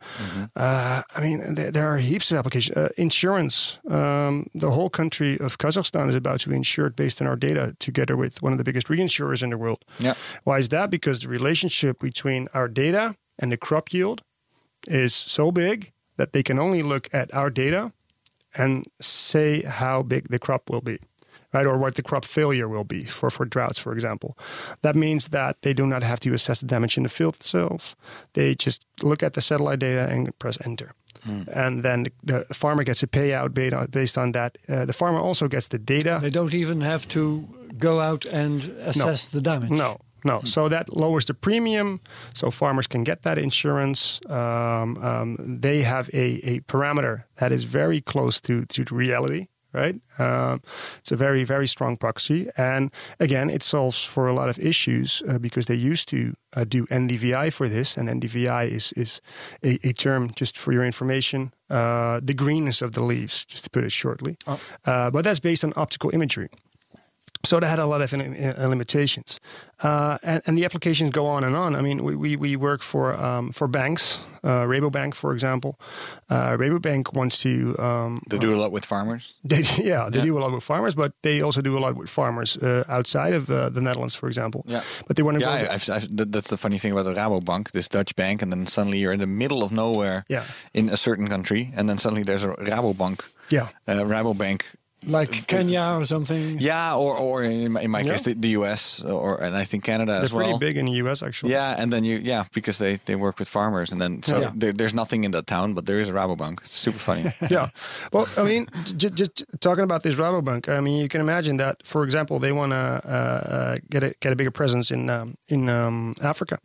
Uh, I mean, there, there are heaps of applications. Uh, insurance. Um, the whole country of Kazakhstan is about to be insured based on our data, together with one of the biggest reinsurers in the world. Yeah. Why is that? Because the relationship between our data and the crop yield is so big that they can only look at our data and say how big the crop will be, right? Or what the crop failure will be for, for droughts, for example. That means that they do not have to assess the damage in the field itself. They just look at the satellite data and press enter. And then the, the farmer gets a payout based on, based on that. Uh, the farmer also gets the data. They don't even have to go out and assess the damage. No, no. So that lowers the premium. So farmers can get that insurance. Um, um, they have a, a parameter that is very close to, to reality, right? Um, it's a very, very strong proxy. And again, it solves for a lot of issues uh, because they used to uh, do NDVI for this. And NDVI is, is a, a term, just for your information, uh, the greenness of the leaves, just to put it shortly. Oh. Uh, but that's based on optical imagery. So that had a lot of uh, limitations, uh, and, and, the applications go on and on. I mean, we, we, we work for um, for banks, uh, Rabobank, for example. Uh, Rabobank wants to. Um, they do a lot with farmers. They, yeah, they yeah. do a lot with farmers, but they also do a lot with farmers uh, outside of uh, the Netherlands, for example. Yeah, but they want to. Yeah, I've, I've, that's the funny thing about the Rabobank, this Dutch bank, and then suddenly you're in the middle of nowhere. Yeah. in a certain country, and then suddenly there's a Rabobank. Yeah, Rabobank like Kenya or something. Yeah, or or in my, in my Yeah. case, the, the U.S. or and I think Canada they're as well. pretty big in the U.S. actually. Yeah, and then you yeah because they they work with farmers and then so Yeah. there, there's nothing in that town, but there is a Rabobank. It's super funny. yeah. Well, I mean, just, just talking about this Rabobank, I mean, you can imagine that, for example, they want to uh, uh, get a get a bigger presence in um, in um, Africa.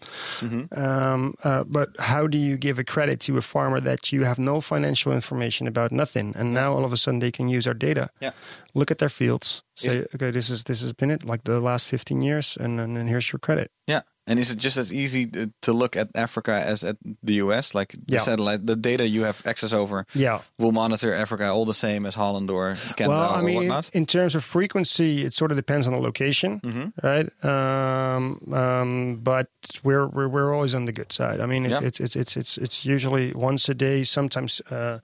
Um, uh, but how do you give a credit to a farmer that you have no financial information about nothing, and now all of a sudden they can use our data? Yeah. Look at their fields. Is Say, okay, this is this has been it, like the last fifteen years, and and, and here's your credit. yeah, and is it just as easy to, look at Africa as at the U.S. Like the Yeah. satellite, the data you have access over Yeah. will monitor Africa all the same as Holland or Canada well, I or mean, whatnot. in terms of frequency, it sort of depends on the location, Mhm. right? Um, um, but we're, we're we're always on the good side. I mean, it's Yeah. it's, it's it's it's it's usually once a day, sometimes uh,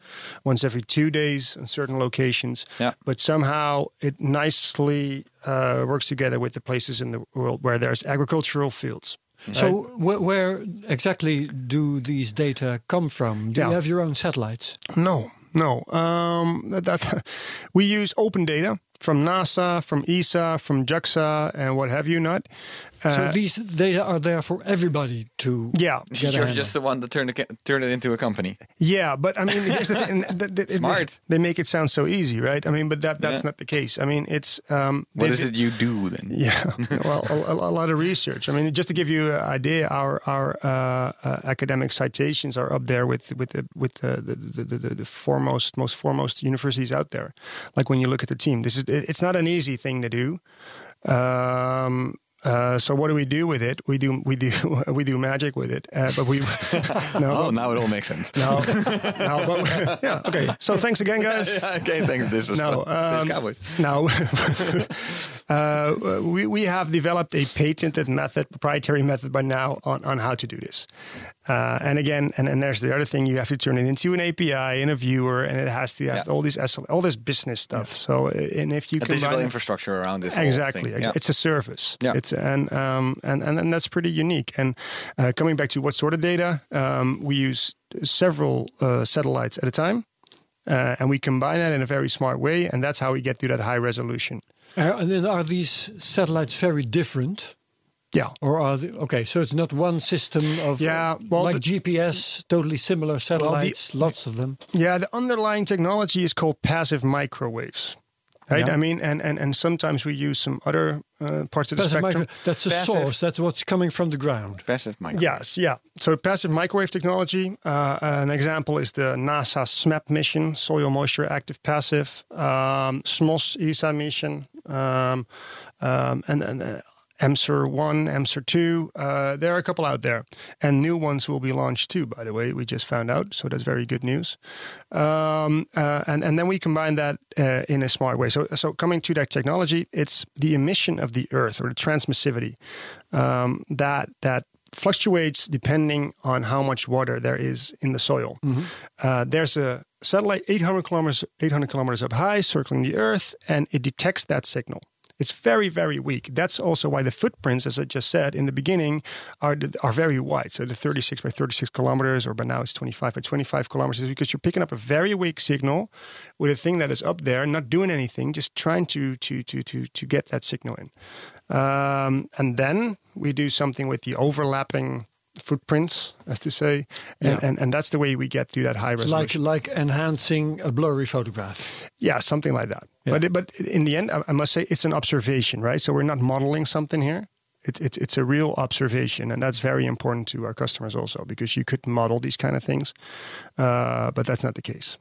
once every two days in certain locations. Yeah. But somehow it nicely uh, works together with the places in the world where there's agricultural fields. So wh- where exactly do these data come from? Do Yeah. you have your own satellites? No, no. Um, that, that we use open data from NASA, from ESA, from JAXA, and what have you not. so Uh, these data are there for everybody to yeah, get You're handle. just the one that turn the, ca- turned it into a company. yeah, but I mean, here's the thing. and th- th- Smart. They make it sound so easy, right? I mean, but that that's Yeah. not the case. I mean, it's um, What they- is it you do then? Yeah, well, a, a- a lot of research. I mean, just to give you an idea, our our uh, uh, academic citations are up there with with the with the the, the, the, the foremost most foremost universities out there. Like when you look at the team, this is it- it's not an easy thing to do. Um, uh, so what do we do with it? We do we do we do magic with it, uh, but we no Oh, now it all makes sense. no no but yeah okay. So thanks again, guys. okay, thanks. This was No. Um, Cowboys. Now, uh, we, we have developed a patented method, proprietary method by now on, on how to do this. Uh, and again, and, and there's the other thing, you have to turn it into an API in a viewer, and it has to have Yeah. all this SL, all this business stuff. So, uh, and if you A digital infrastructure around this. Exactly. ex- Yeah. It's a service. Yeah. It's and um and, and and that's pretty unique. And uh, coming back to what sort of data, um, we use several uh, satellites at a time, uh, and we combine that in a very smart way, and that's how we get to that high resolution. Uh, and then are these satellites very different? Yeah. Or are they, okay, so it's not one system of Yeah, well, like the- GPS, totally similar satellites, lots of them. Yeah, the underlying technology is called passive microwaves. Right, Yeah. I mean, and, and and sometimes we use some other uh, parts of the Passive spectrum. micro, that's the Passive. source. That's what's coming from the ground. Passive micro. Yes, yeah. So passive microwave technology. Uh, an example is the NASA SMAP mission, Soil Moisture Active Passive, um, SMOS ESA mission, um, um, and, and uh, EMSR 1, EMSR 2. Uh, there are a couple out there. And new ones will be launched too, by the way. We just found out. So that's very good news. Um, uh, and, and then we combine that uh, in a smart way. So, so coming to that technology, it's the emission of the Earth or the transmissivity um, that that fluctuates depending on how much water there is in the soil. Uh, there's a satellite 800 kilometers 800 kilometers up high circling the Earth, and it detects that signal. It's very, very weak. That's also why the footprints, as I just said in the beginning, are are very wide. So the 36 by 36 kilometers, or by now it's 25 by 25 kilometers, is because you're picking up a very weak signal with a thing that is up there, not doing anything, just trying to to to to to get that signal in. Um, and then we do something with the overlapping footprints, as to say, and, Yeah. and, and that's the way we get to that high It's like resolution. like enhancing a blurry photograph. yeah, something like that. Yeah. But but in the end, I- I must say it's an observation, right? So we're not modeling something here. It's it's it's a real observation, and that's very important to our customers also because you could model these kind of things, uh, but that's not the case.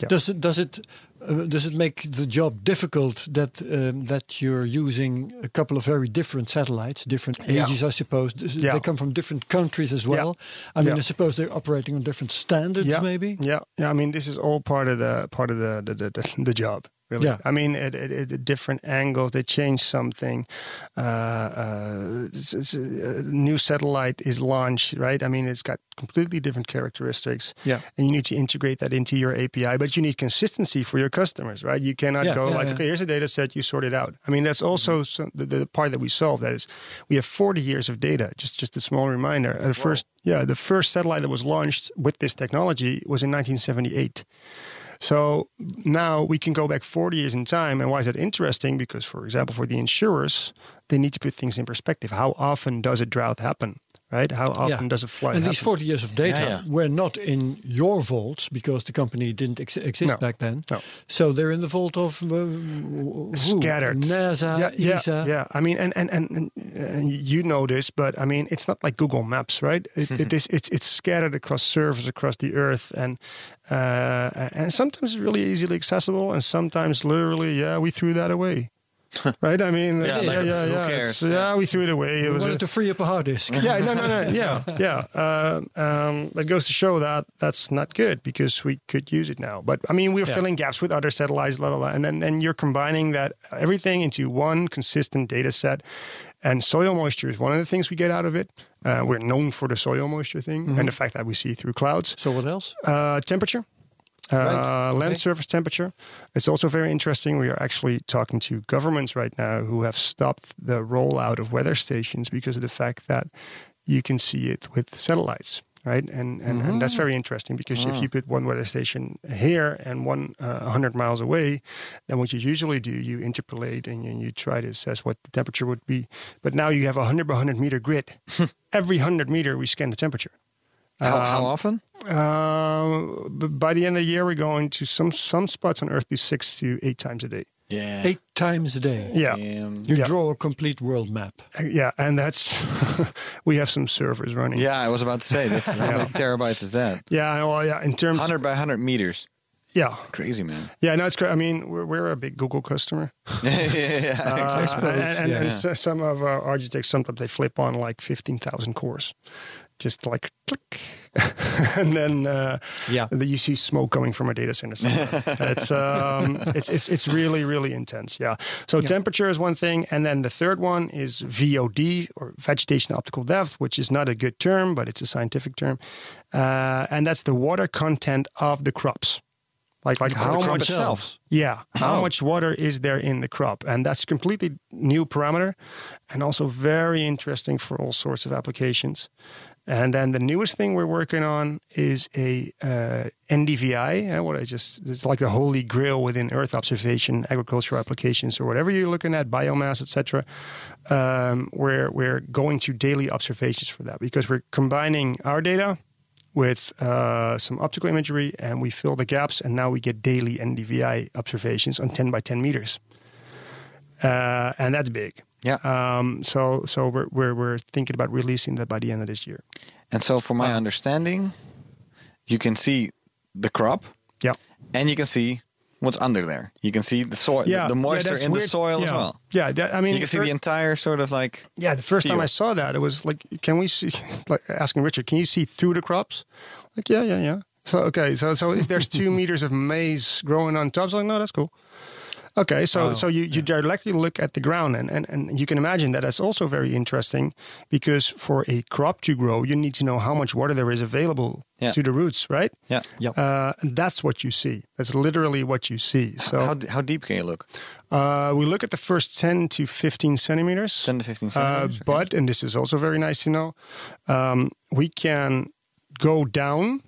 Yeah. Does it does it uh, does it make the job difficult that um, that you're using a couple of very different satellites, different Yeah. ages, I suppose? Yeah. They come from different countries as well. Yeah. I mean, Yeah. I suppose they're operating on different standards, yeah, maybe. Yeah, yeah. I mean, this is all part of the part of the the, the, the job. Really. Yeah. I mean, it, it, it, different angles. They change something. Uh, uh, it's- it's a new satellite is launched, right? I mean, it's got completely different characteristics. Yeah. and you need to integrate that into your API. But you need consistency for your customers, right? You cannot Yeah, go yeah, like, okay, here's a data set, you sort it out. I mean, that's also some, the, the part that we solve. That is, we have 40 years of data. Just just a small reminder. The first, yeah, the first satellite that was launched with this technology was in 1978. So now we can go back 40 years in time. And why is that interesting? Because, for example, for the insurers, they need to put things in perspective. How often does a drought happen? Right? How often Yeah. does a flood And happen? these 40 years of data Yeah, yeah. were not in your vaults because the company didn't ex- exist No. back then. No. So they're in the vault of uh, who? scattered. NASA, yeah, yeah, ESA. Yeah, I mean, and and, and, and uh, you know this, but I mean, it's not like Google Maps, right? It, it is it's it's scattered across servers across the earth, and uh, and sometimes it's really easily accessible, and sometimes literally, yeah, we threw that away. right? I mean, Yeah, yeah, like, yeah, yeah. who yeah, cares? it's- yeah, we threw it away. It We was wanted a- to free up a hard disk. yeah, no, no, no, yeah, yeah. Uh, um, that goes to show that that's not good because we could use it now. But I mean, we're Yeah. filling gaps with other satellites, la, la, la, and then then you're combining that everything into one consistent data set. And soil moisture is one of the things we get out of it. Uh, we're known for the soil moisture thing and the fact that we see through clouds. So what else? Uh, temperature. Uh, Right, okay. Land surface temperature. It's also very interesting. We are actually talking to governments right now who have stopped the rollout of weather stations because of the fact that you can see it with satellites, right? And and, and that's very interesting because if you put one weather station here and one uh, 100 miles away, then what you usually do, you interpolate and you, you try to assess what the temperature would be. But now you have a 100 by 100 meter grid. Every 100 meter, we scan the temperature. How, how often? Uh, by the end of the year, we're going to some some spots on Earth do six to eight times a day. Yeah. Eight times a day. Yeah, Um, You Yeah. draw a complete world map. yeah, and that's we have some servers running. yeah, I was about to say, that's, how many terabytes is that? yeah, well, yeah. In terms, 100 by 100 meters. yeah, Crazy, man. yeah. No, it's great. I mean, we're, we're a big Google customer. yeah, yeah, Uh, exactly. and and, yeah. and so- some of our architects sometimes they flip on like fifteen thousand cores, just like click, and then uh, Yeah. then you see smoke coming from a data center. it's um, it's it's it's really really intense. Yeah. So temperature is one thing, and then the third one is VOD or vegetation optical depth, which is not a good term, but it's a scientific term, uh, and that's the water content of the crops. Like like how much itself. yeah. How Oh. much water is there in the crop? And that's a completely new parameter and also very interesting for all sorts of applications. And then the newest thing we're working on is a uh, NDVI, uh, what I just, it's like the holy grail within Earth observation, agricultural applications, or whatever you're looking at, biomass, etc. Um, where we're going to daily observations for that because we're combining our data with uh, some optical imagery and we fill the gaps and now we get daily NDVI observations on 10 by 10 meters. Uh, and that's big. Yeah. Um, so so we're, we're, we're thinking about releasing that by the end of this year. And so, from Uh, my understanding, you can see the crop Yeah. and you can see what's under there. You can see the soil, Yeah. the moisture that's in the soil yeah. as well. Yeah. that- I mean, You can see the entire sort of like. Yeah, the first time. I saw that, it was like, can we see? Like asking Richard, can you see through the crops? Like, yeah, yeah, yeah. So okay, so so if there's two meters of maize growing on top, so like, no, that's cool. Okay, so so you, you directly look at the ground, and, and, and you can imagine that that's also very interesting because for a crop to grow, you need to know how much water there is available Yeah. to the roots, right? Yeah. Yep. Uh, and that's what you see. That's literally what you see. So How, how deep can you look? uh, we look at the first 10 to 15 centimeters. 10 to 15 Uh, centimeters? Okay. but, and this is also very nice to know, um, we can go down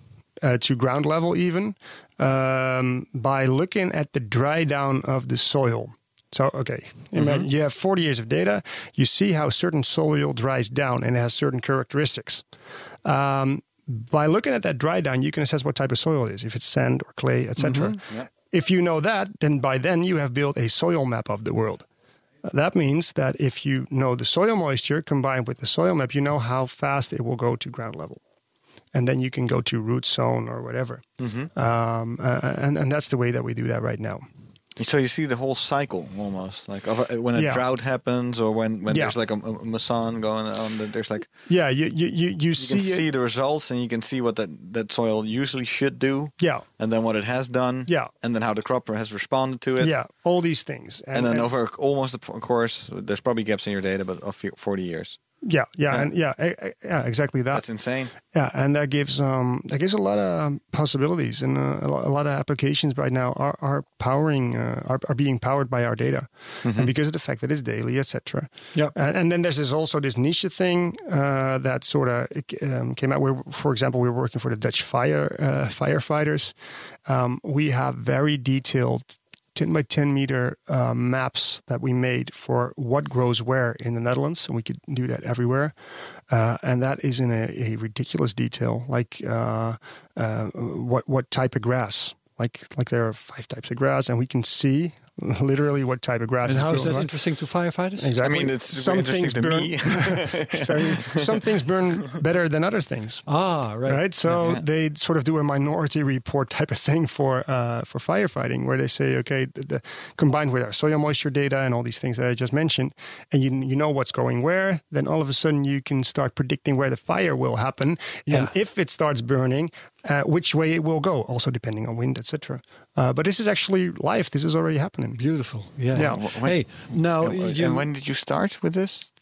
uh, to ground level even um, by looking at the dry down of the soil. So, okay, imagine you have 40 years of data. You see how certain soil dries down and it has certain characteristics. Um, by looking at that dry down, you can assess what type of soil it is, if it's sand or clay, etc. If you know that, then by then you have built a soil map of the world. That means that if you know the soil moisture combined with the soil map, you know how fast it will go to ground level. And then you can go to root zone or whatever. Um, uh, and and that's the way that we do that right now. So you see the whole cycle almost, like of a, when a Yeah. drought happens, or when, when Yeah. there's like a, a mason going on. There's like Yeah, you you you, you you see, can see the results, and you can see what that that soil usually should do, Yeah, and then what it has done, Yeah. and then how the crop has responded to it, yeah, all these things, and, then over almost, of course, there's probably gaps in your data, but of 40 years. Yeah, yeah, Yeah. and yeah, yeah, exactly that. That's insane. Yeah, and that gives um that gives a lot of possibilities and uh, a, lot of applications right now are are powering uh, are, are being powered by our data, and because of the fact that it's daily, etc. Yeah. and, and then there's this also this niche thing uh, that sort of um, came out. Where, for example, we were working for the Dutch fire uh, firefighters. Um, we have very detailed. 10 by 10 meter uh, maps that we made for what grows where in the Netherlands. And we could do that everywhere. Uh, and that is in a, a ridiculous detail, like uh, uh, what what type of grass. Like like there are five types of grass, and we can see literally what type of grass. And is how is that where. interesting to firefighters? Exactly. I mean, it's some things to burn. me. it's very, some things burn better than other things. Ah, right. Right, so Yeah. they sort of do a minority report type of thing for uh, for firefighting, where they say, okay, the, the, combined with our soil moisture data and all these things that I just mentioned, and you you know what's going where, then all of a sudden you can start predicting where the fire will happen, and if it starts burning, uh, which way it will go, also depending on wind, etc. Uh, but this is actually live. This is already happening. Beautiful. Yeah. Yeah. When- Hey, now and, you, and when did you start with this?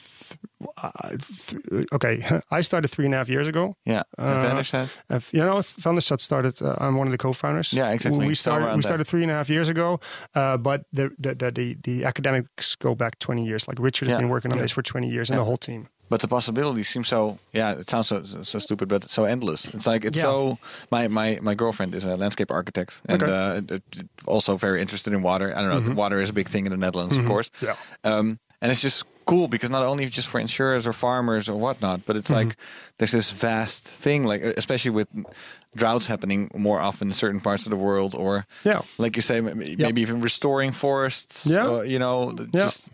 Uh, th- okay, I started three and a half years ago. Yeah, Uh, Advantage you know, VanderSat started. Uh, I'm one of the co-founders. Yeah, exactly. We started. around We that. started three and a half years ago, uh, but the the, the the the academics go back 20 years. Like Richard has Yeah. been working on Yeah. this for 20 years, and Yeah. the whole team. But the possibilities seem so. Yeah, it sounds so so, stupid, but so endless. It's like it's Yeah. so. My my my girlfriend is a landscape architect and Okay. Mm-hmm. uh, also very interested in water. I don't know. Water is a big thing in the Netherlands, of course. Yeah. Um, and it's just cool because not only just for insurers or farmers or whatnot, but it's Mm-hmm. like there's this vast thing. Like especially with droughts happening more often in certain parts of the world, or Yeah. like you say, maybe even restoring forests. Yeah. or, you know, Yeah. just.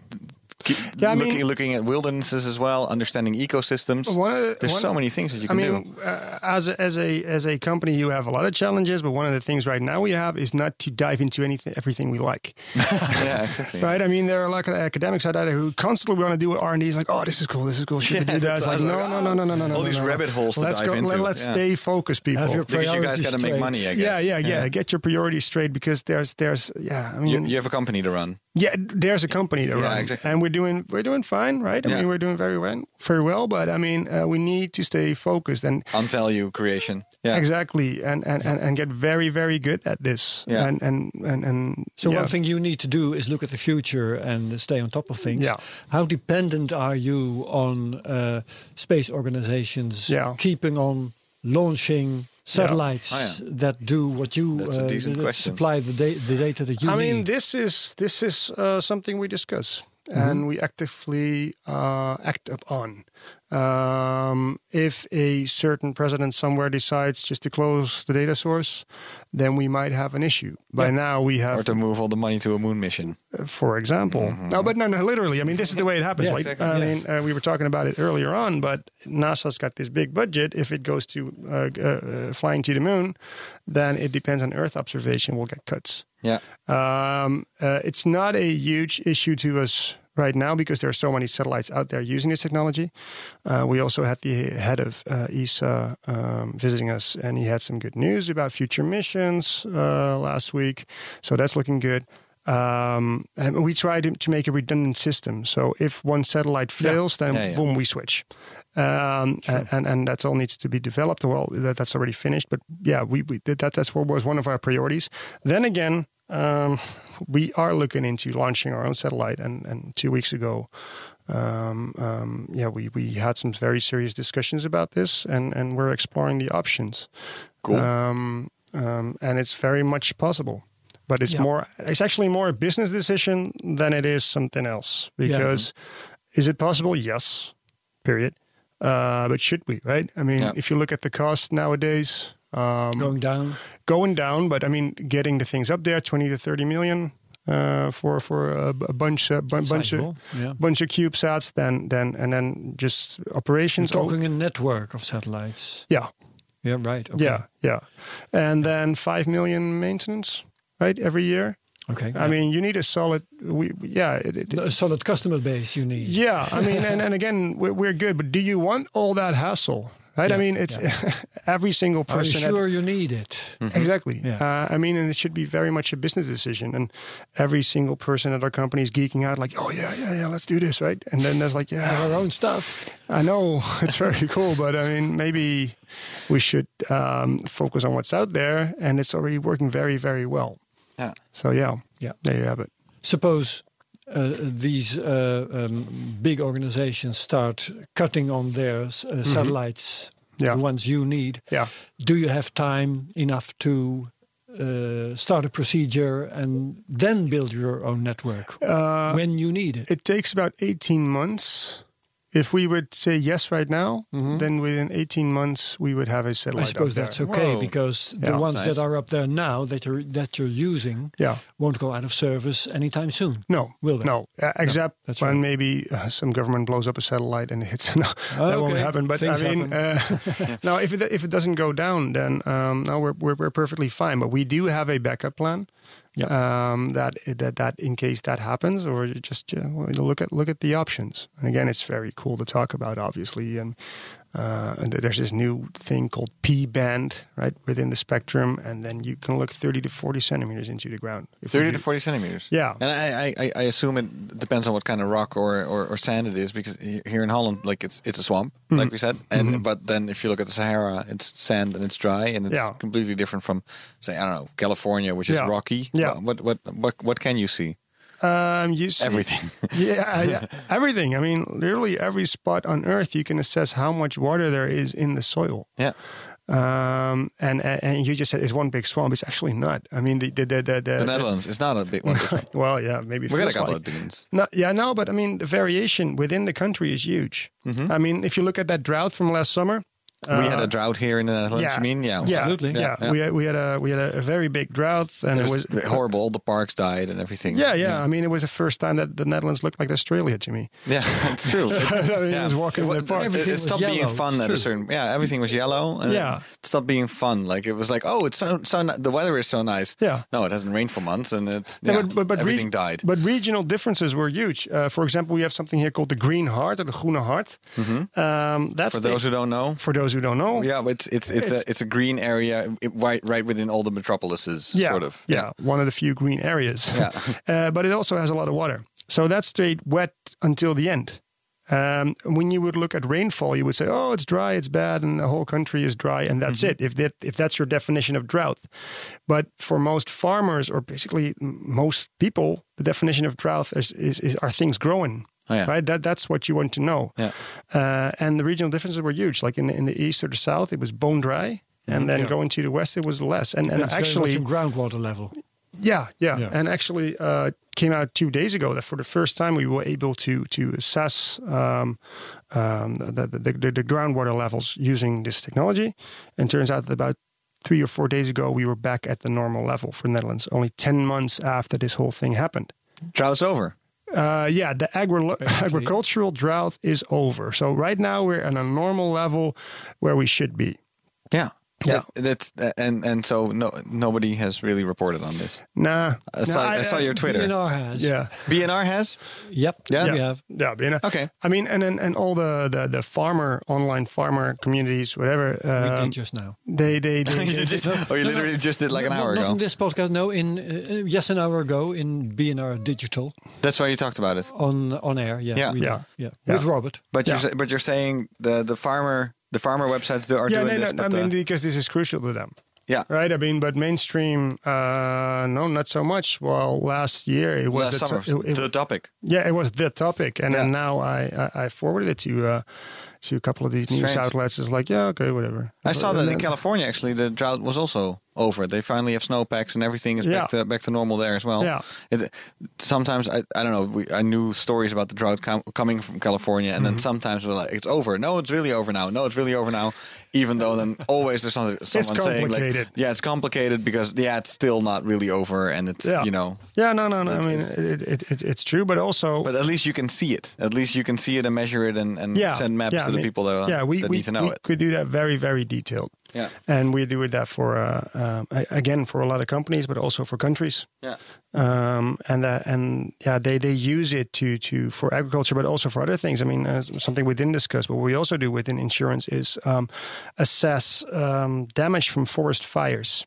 Keep Yeah, I mean- looking, looking at wildernesses as well, understanding ecosystems. One of the- There's one- so many things that you I can mean, do. uh, as a, as a as a company, you have a lot of challenges, but one of the things right now we have is not to dive into anything, everything we like. yeah, exactly. Right? I mean, there are like academics out there who constantly want to do R and D. Is like, oh, this is cool, this is cool. Should we do that? It's that's- like, no, was no, no, no, no, no, no. all no, these no. rabbit holes to let's dive go, into. Let's Yeah. stay focused, people. Have your Because you guys got to make money, I guess. yeah, yeah, yeah, Get your priorities straight because there's, there's, yeah. I mean, You, you have a company to run. yeah, there's a company to run. Yeah, run, exactly. and we're doing, we're doing fine, right? I Yeah. mean, we're doing very well, very well. But I mean, uh, we need to stay focused and On value creation. Yeah. exactly, and, and, and, and get very, very good at this. Yeah. And and and, and So yeah. one thing you need to do is look at the future and stay on top of things. Yeah. How dependent are you on uh, space organizations Yeah. keeping on launching satellites Oh, yeah. that do what you That's a uh, decent supply the, da- the data that you need? I need? mean, this is this is uh, something we discuss and we actively uh, act upon. Um, if a certain president somewhere decides just to close the data source, then we might have an issue. By now, we have, Or to move all the money to a moon mission. for example, no, but no, no, literally. I mean, this is the way it happens. Yeah, like, exactly, I yeah. mean, uh, we were talking about it earlier on, but NASA's got this big budget. If it goes to uh, uh, uh, flying to the moon, then it depends on Earth observation. We'll get cuts. Yeah. Um, uh, it's not a huge issue to us right now because there are so many satellites out there using this technology. Uh, we also had the head of uh, ESA um, visiting us, and he had some good news about future missions uh, last week. So that's looking good. Um, and we tried to- to make a redundant system. So if one satellite fails, then Yeah, yeah. boom, we switch. Um, and, and and that's all needs to be developed. Well, that, that's already finished. But yeah, we, we that. That's what was one of our priorities. Then again, um, we are looking into launching our own satellite. And, and two weeks ago, um, um, yeah, we, we had some very serious discussions about this, and, and we're exploring the options. Cool. Um, um, and it's very much possible. But it's Yeah. more. It's actually more a business decision than it is something else. Because is it possible? Yes. Period. Uh, but should we? Right? I mean, Yeah. if you look at the cost nowadays, um, going down. going down. But I mean, getting the things up there, twenty to thirty million uh, for for a, a bunch, bu- bunch of yeah. bunch of CubeSats, then then and then just operations. Talking a network of satellites. yeah, Yeah, right. Okay. Yeah, yeah, and then five million maintenance, right, every year. Okay. I mean, you need a solid. We, yeah, it, it, a solid customer base you need. yeah. I mean, and, and again, we're, we're good, but do you want all that hassle? Right. I mean, it's every single person. Are you person. at- sure you need it? Exactly. Yeah. Uh, I mean, and it should be very much a business decision. And every single person at our company is geeking out, like, "Oh yeah, yeah, yeah, let's do this, right?" And then there's like, "Yeah, Our own stuff. I know it's very cool, but I mean, maybe we should um, focus on what's out there, and it's already working very, very well." Yeah. So yeah, Yeah. there you have it. Suppose uh, these uh, um, big organizations start cutting on their uh, satellites, Mm-hmm. Yeah. the ones you need. Yeah. Do you have time enough to uh, start a procedure and then build your own network when you need it? It takes about 18 months. If we would say yes right now, then within 18 months we would have a satellite. I suppose up there. that's okay Whoa. because the ones Nice. that are up there now that you're that you're using Yeah. won't go out of service anytime soon. No, Will they? No, uh, except that's when right. maybe uh, some government blows up a satellite and it hits. no, that won't happen. But Things I mean, uh, no, if it if it doesn't go down, then um, no, we're, we're we're perfectly fine. But we do have a backup plan. Um, that that that in case that happens, or you just well, look at look at the options. And again, it's very cool to talk about, obviously. And uh, and there's this new thing called P band, right, within the spectrum, and then you can look 30 to 40 centimeters into the ground. If 30 to 40 centimeters. Yeah. And I, I, I- I assume it depends on what kind of rock or, or, or sand it is because here in Holland, like it's it's a swamp, Mm-hmm. like we said. And but then if you look at the Sahara, it's sand and it's dry and it's Yeah. completely different from, say, I don't know, California, which is Yeah. rocky. Yeah. What, what what what can you see? Um, you see, Everything. yeah, yeah, everything. I mean, literally every spot on Earth, you can assess how much water there is in the soil. yeah. Um, and and you just said it's one big swamp. It's actually not. I mean, the the the the, The Netherlands is not a big one. Well, yeah, maybe we got a couple like. of dunes. No, yeah, no, but I mean, the variation within the country is huge. Mm-hmm. I mean, if you look at that drought from last summer, we had a drought here in the Netherlands. Uh, yeah, You mean? Yeah, yeah, absolutely. yeah, Yeah, We had, we had a we had a, a very big drought, and It it was was horrible. All the parks died and everything. Yeah, yeah. I mean, it was the first time that the Netherlands looked like Australia to me. Yeah, it's true. I mean, it was walking in the park. It, Everything it was stopped being yellow. fun It's at a true. certain. Yeah, everything was yellow. And Yeah. it stopped being fun. Like it was like, oh, it's so so. The weather is so nice. Yeah. No, it hasn't rained for months, and it's Yeah, yeah, but, but, but everything died. But regional differences were huge. Uh, for example, we have something here called the Green Heart or the Groene Hart. Um, that's for the- those who don't know, for those who don't know. yeah, but it's it's it's, It's- a it's a green area right right within all the metropolises. yeah, sort of. yeah, one of the few green areas. Yeah. uh, but it also has a lot of water, so that stayed wet until the end. Um, when you would look at rainfall, you would say, "Oh, it's dry, it's bad, and the whole country is dry, and that's Mm-hmm. it." If that if that's your definition of drought, but for most farmers or basically most people, the definition of drought is, is, is are things growing. Oh, yeah. Right, that that's what you want to know. Yeah. Uh, and the regional differences were huge. Like in in the east or the south, it was bone dry, and then Yeah. going to the west, it was less. And and Depends very actually, much groundwater level. yeah, yeah, Yeah. and actually uh, came out two days ago that for the first time we were able to to assess um, um, the, the, the the groundwater levels using this technology, and turns out that about three or four days ago we were back at the normal level for Netherlands. Only ten months after this whole thing happened. Drought's over. Uh, yeah, the agri- agricultural drought is over. So right now we're on a normal level where we should be. Yeah. Yeah. That's and and so no nobody has really reported on this. Nah, I saw, nah, I, saw your Twitter. BNR has. Yeah. BNR has. Yep. Yeah? We have. Yeah, you know. Okay. I mean, and and, and all the, the the farmer online farmer communities, whatever. We Um, did just now. they they, they, You just- oh, you literally just did like an No, hour not ago. in this podcast. No, in uh, yes, an hour ago in BNR Digital That's why you talked about it. on on air. Yeah, Yeah. Yeah. yeah, Yeah. with Robert. But Yeah. you're but you're saying the the farmer the farmer websites do, are yeah, doing no, this. no, but I mean because this is crucial to them, yeah. right? I mean, but mainstream, uh, no, not so much. Well, last year it was Last the to- it- it- the topic. yeah, it was the topic, and then Yeah. now I, I I forwarded it to uh, to a couple of these news outlets. It's like, yeah, okay, whatever. I saw And that in then- California. Actually, the drought was also over. They finally have snowpacks and everything is back to back to normal there as well. Yeah. It, sometimes I, I don't know. We, I knew stories about the drought com- coming from California, and Mm-hmm. then sometimes we're like, "It's over." No, it's really over now. No, it's really over now. Even though then always there's something someone saying like, "Yeah, it's complicated because yeah, it's still not really over," and it's Yeah. you know. Yeah, no, no, no. I mean, it, it, it, it's true, but also, But at least you can see it. At least you can see it and measure it and, and yeah, send maps yeah, to the the people that, yeah, we, that we, need to know we it. could do that very, very detailed. Yeah. And we do it that for, uh, um, a- again, for a lot of companies, but also for countries. Yeah. Um, and that, and yeah, they, they use it to to for agriculture, but also for other things. I mean, uh, something we didn't discuss, but what we also do within insurance is um, assess um, damage from forest fires.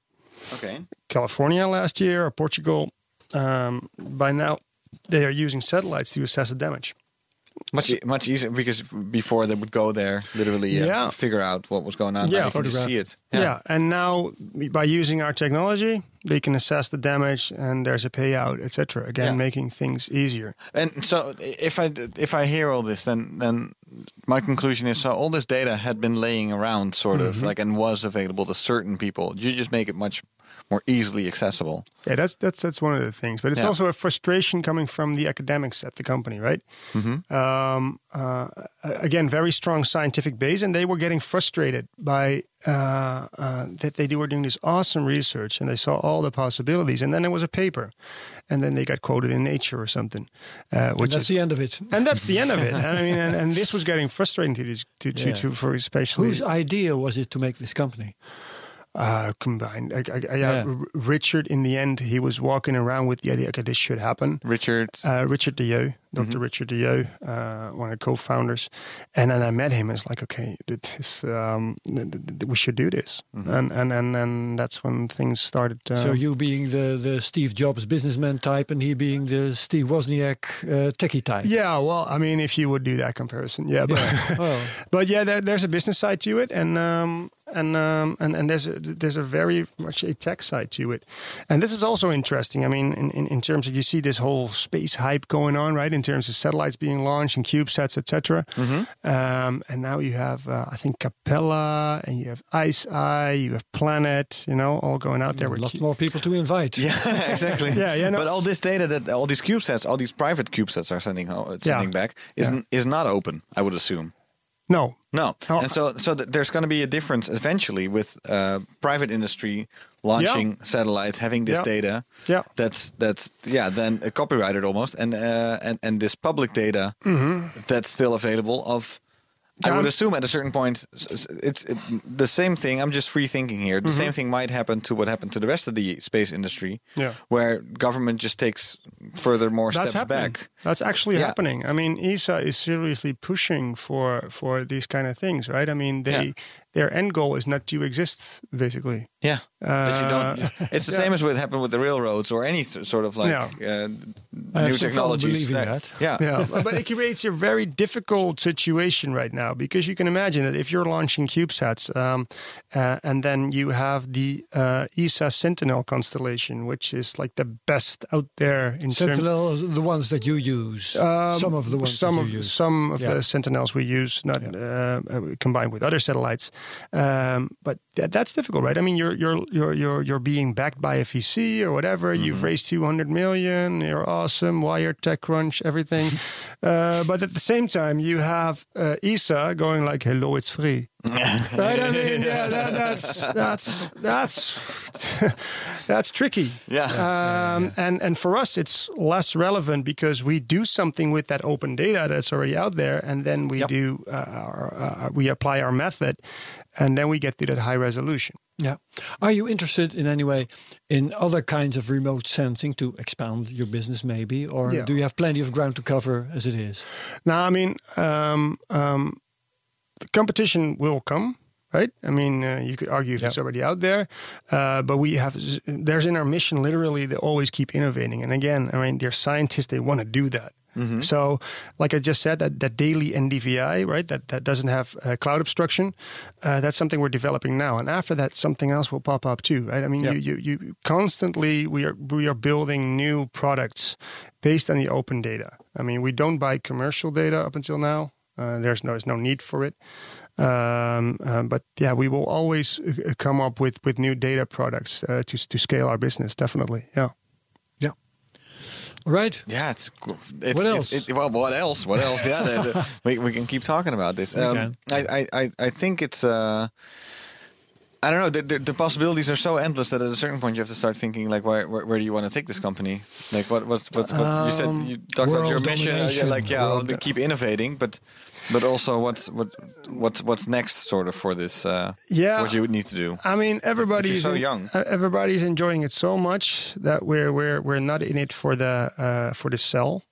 Okay. California last year or Portugal. Um, by now, they are using satellites to assess the damage. Much e- much easier because before they would go there literally uh, Yeah. figure out what was going on. Yeah, now you can just photograph. see it. Yeah. and now by using our technology, they can assess the damage and there's a payout, etc. Again, Yeah. making things easier. And so, if I if I hear all this, then then my conclusion is: so all this data had been laying around, sort of Mm-hmm. like, and was available to certain people. You just make it much more easily accessible. Yeah, that's that's that's one of the things. But it's Yeah. also a frustration coming from the academics at the company, right? Um, uh, again, very strong scientific base, and they were getting frustrated by uh, uh, that they were doing this awesome research, and they saw all the possibilities, and then there was a paper, and then they got quoted in Nature or something, uh, And which that's is the end of it. and that's the end of it. And I mean, and, and this was getting frustrating to these, to, to, Yeah. to for especially Whose idea was it to make this company? Uh, combined. I, I, I, Yeah. R- Richard, in the end, he was walking around with the idea, okay, this should happen. Richard, Uh, Richard de Jeu, doctor Mm-hmm. Richard de Jeu, uh, one of the co-founders, and then I met him. It's like, okay, this, um, th- th- th- we should do this, and, and and and that's when things started. Uh, Mm-hmm. so you being the, the Steve Jobs businessman type and he being the Steve Wozniak uh, techie type. yeah, well, I mean, if you would do that comparison, yeah, but Oh. but yeah, there, there's a business side to it, and um, and um, and and there's a, there's a very much a tech side to it, and this is also interesting. I mean, in, in, in terms of you see this whole space hype going on, right? In terms of satellites being launched and CubeSats, etc. Um, and now you have, uh, I think, Capella, and you have ICEYE, you have Planet, you know, all going out there. with Lots more people to invite. yeah, exactly. Yeah, yeah, no. But all this data that all these CubeSats, all these private CubeSats are sending sending back is Yeah. is not open. I would assume. No, No, Oh, and so so th- there's going to be a difference eventually with uh, private industry launching satellites, having this Yeah. data. Yeah. that's that's yeah, then copyrighted almost, and uh, and and this public data that's still available of. I. Would assume at a certain point it's it, the same thing. I'm just free thinking here. The Mm-hmm. same thing might happen to what happened to the rest of the space industry, Yeah. where government just takes further more that's steps happening. back. That's actually Yeah. happening. I mean, ESA is seriously pushing for for these kind of things, right? I mean, they Yeah. Their end goal is not to exist, basically. Yeah, that you don't. Uh, It's the yeah. same as what happened with the railroads or any sort of like Yeah. uh, new technologies. believing that. Yeah, Yeah, but it creates a very difficult situation right now because you can imagine that if you're launching CubeSats um, uh, and then you have the uh, ESA Sentinel constellation, which is like the best out there in terms Sentinel, the ones that you use. Um, some of the ones some that of use. some of Yeah. the sentinels we use, not uh, uh, combined with other satellites. Um, but that, that's difficult, right? I mean, you're you're you're you're you're being backed by a VC or whatever. Mm-hmm. You've raised two hundred million. You're awesome. Wired, TechCrunch, everything. uh, but at the same time, you have uh, ESA going like, "Hello, it's free." right? I mean, yeah, that, that's that's that's that's tricky. Yeah. Um, And and for us, it's less relevant because we do something with that open data that's already out there, and then we Yep. do uh, our, uh, we apply our method, and then we get to that high resolution. Yeah. Are you interested in any way in other kinds of remote sensing to expand your business, maybe, or Yeah. do you have plenty of ground to cover as it is? Now, I mean, um, um, the competition will come, right? I mean, uh, you could argue if it's already out there, uh, but we have there's in our mission literally they always keep innovating. And again, I mean, they're scientists; they want to do that. So, like I just said, that, that daily NDVI, right? That that doesn't have uh, cloud obstruction. Uh, that's something we're developing now, and after that, something else will pop up too, right? I mean, Yeah. you, you you constantly we are we are building new products based on the open data. I mean, we don't buy commercial data up until now. Uh, there's no there's no need for it. Um, uh, but yeah, we will always uh, come up with with new data products uh, to to scale our business. Definitely. Yeah. Right. Yeah, it's, cool. it's What it's- else? it- well, what else? What else? Yeah, the, the, we, we can keep talking about this. Um. I, I, I, think it's uh, I don't know. The, the, the possibilities are so endless that at a certain point you have to start thinking like, where, where, where do you want to take this company? Like, what what's what's what you said? You talked about your mission. uh, Yeah, like yeah, I'll keep innovating, but but also what's what what's what's next, sort of for this? Uh, Yeah. what you would need to do. I mean, everybody's so young. everybody's enjoying it so much that we're we're we're not in it for the uh, for the sell,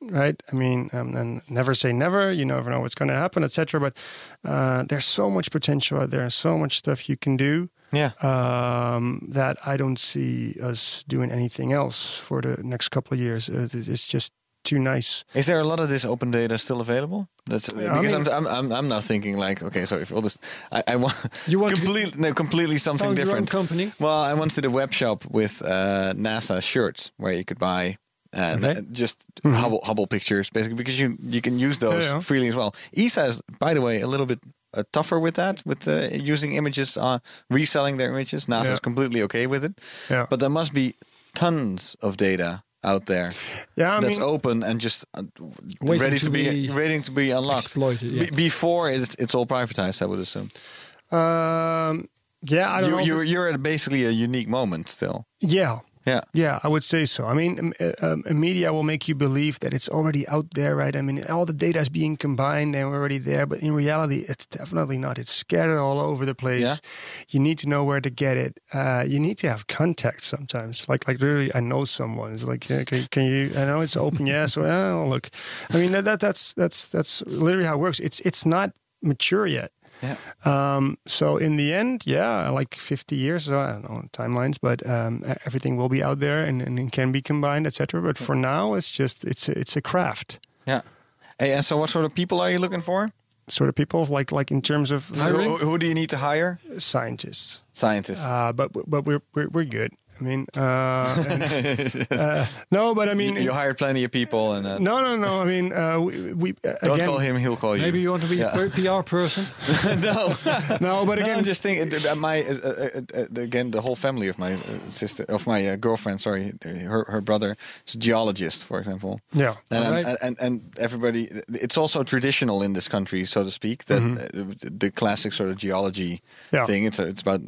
right? I mean, um, and never say never. You never know what's going to happen, etc. But uh, there's so much potential out there, and so much stuff you can do. Yeah. Um, that I don't see us doing anything else for the next couple of years. It's just too nice. Is there a lot of this open data still available? That's because I'm, I'm I'm I'm now thinking like okay, so if all this, I, I want You want completely no, completely something found your own different. company? Well, I once did a web shop with uh, NASA shirts where you could buy. Uh, Okay. just Hubble, Hubble pictures, basically, because you you can use those. Yeah, yeah. freely as well. ESA is, by the way, a little bit uh, tougher with that, with uh, using images, uh, reselling their images. NASA Yeah. is completely okay with it, Yeah. but there must be tons of data out there Yeah, I that's mean, open and just uh, ready to to, be, be waiting to be unlocked. exploited, yeah. Be- before it's, it's all privatized, I would assume. um, yeah, I don't You, know. you, it's- you're at basically a unique moment still. yeah, Yeah. Yeah, I would say so. I mean, um, uh, um, media will make you believe that it's already out there, right? I mean, all the data is being combined and we're already there, but in reality, it's definitely not. It's scattered all over the place. Yeah. You need to know where to get it. Uh, you need to have contact sometimes. Like, like really, I know someone. It's like, yeah, can, can you? I know it's open, yes. Oh, look. I mean, that, that that's that's that's literally how it works. It's it's not mature yet. Yeah. Um, so in the end, yeah, like 50 years, so I don't know timelines, but um, everything will be out there and, and can be combined, etc. But for now, it's just it's a, it's a craft. Yeah. Hey, and so what sort of people are you looking for? Sort of people like like in terms of Who, who do you need to hire? scientists, Scientists. uh, but but we're, we're we're good. I mean, uh, and, uh, no, but I mean, you, you hired plenty of people, and uh, no, no, no. I mean, uh, we, we uh, don't again, call him; he'll call you. Maybe you want to be Yeah. a PR person. no, no, but No, again, I'm just thinking. uh, My uh, uh, uh, again, the whole family of my uh, sister, of my uh, girlfriend. Sorry, her her brother is a geologist, for example. yeah, And, Alright. and, and and everybody, it's also traditional in this country, so to speak, that uh, the classic sort of geology. Yeah. thing. It's a, it's about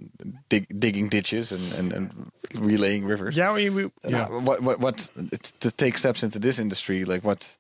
dig, digging ditches and, and, and relaying rivers. yeah, we, we Uh, yeah. What what what to take steps into this industry? Like what?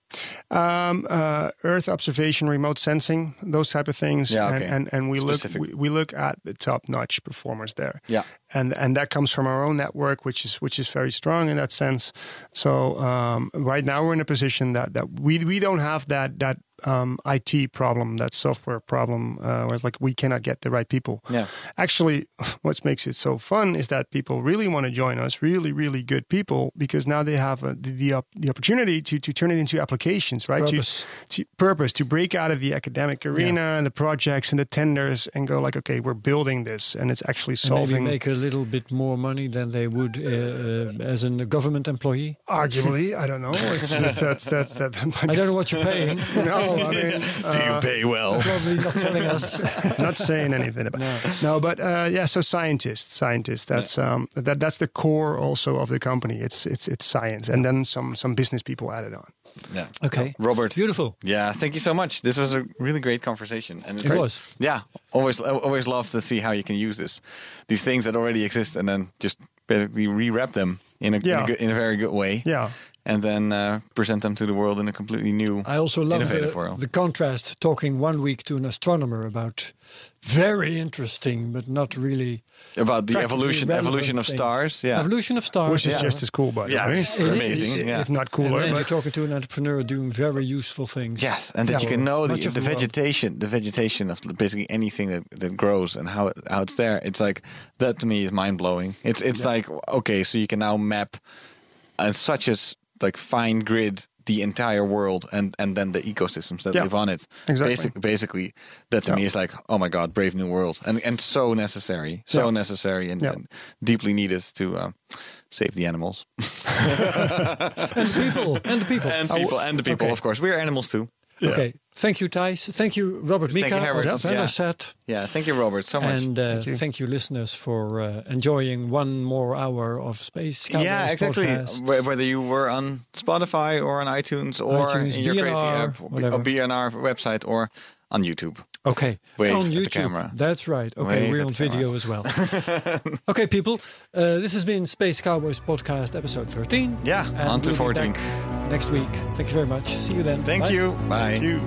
Um, uh, Earth observation, remote sensing, those type of things. Yeah, and, and and we Specific. look we, we look at the top notch performers there. Yeah. and and that comes from our own network, which is which is very strong in that sense. So um, right now we're in a position that that we we don't have that that um, IT problem, that software problem, uh, where it's like we cannot get the right people. Yeah. Actually, what makes it so fun is that people really want to join us, really, really good people, because now they have uh, the the, op- the opportunity to to turn it into applications, right? Purpose. To, to purpose to break out of the academic arena and the projects and the tenders and go like, okay, we're building this, and it's actually And maybe solving. make a little bit more money than they would uh, uh, as a government employee. Arguably, I don't know. It's, it's, that's that's that. I don't know what you're paying. no, I mean, uh, pay well? Probably not telling us. not saying anything about no, but uh, yeah. So scientists, scientists. That's um, that that's the core also of the company. It's it's it's science, and then some some business people added on. Yeah. Okay. Robert. Beautiful. Yeah, thank you so much. This was a really great conversation, and It was. Yeah, always always love to see how you can use this, these things that already exist, and then just basically rewrap them in a in, a, good, in a very good way. Yeah. And then uh, present them to the world in a completely new, I also love the, world. the contrast talking one week to an astronomer about very interesting but not really About the evolution evolution of things. stars. Yeah, Evolution of stars. Which is yeah. just as cool, by the Yeah, way. it's It amazing. is. yeah. If not And cooler, then you're but talking to an entrepreneur doing very useful things. Yes, and that Yeah. you can know Much the, of the the world. vegetation, the vegetation of basically anything that, that grows and how it, how it's there. It's like that to me is mind blowing. It's it's like okay, so you can now map on such a s- like fine grid the entire world and and then the ecosystems that Yeah, live on it. exactly. Basic, basically, that to Yeah. me is like oh my god, brave new world, and and so necessary, so Yeah. necessary, and, Yeah. and deeply needed to uh, save the animals And the people. And the people. and people and the people. okay. Of course, we are animals too. Okay. Thank you, Thijs. Thank you, Robert Mika. Thank you, Herbert. Yeah. Yeah, thank you, Robert, so much. And uh, Thank thank, you. you. listeners, for uh, enjoying one more hour of Space Cowboys yeah, exactly. podcast. Whether you were on Spotify or on iTunes or iTunes, in your crazy BNR, app, whatever. or BNR website or on YouTube. Okay. Wave on at the YouTube. camera. That's right. Okay, Wave we're on video as well. okay, people. Uh, this has been Space Cowboys Podcast episode 13. Yeah, And on to we'll be 14. back Next week. Thank you very much. See you then. Thank Bye. you. Bye. You.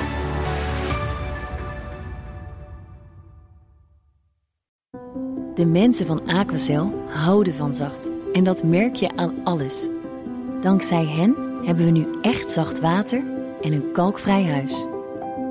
De mensen van Aquacel houden van zacht. En dat merk je aan alles. Dankzij hen hebben we nu echt zacht water en een kalkvrij huis.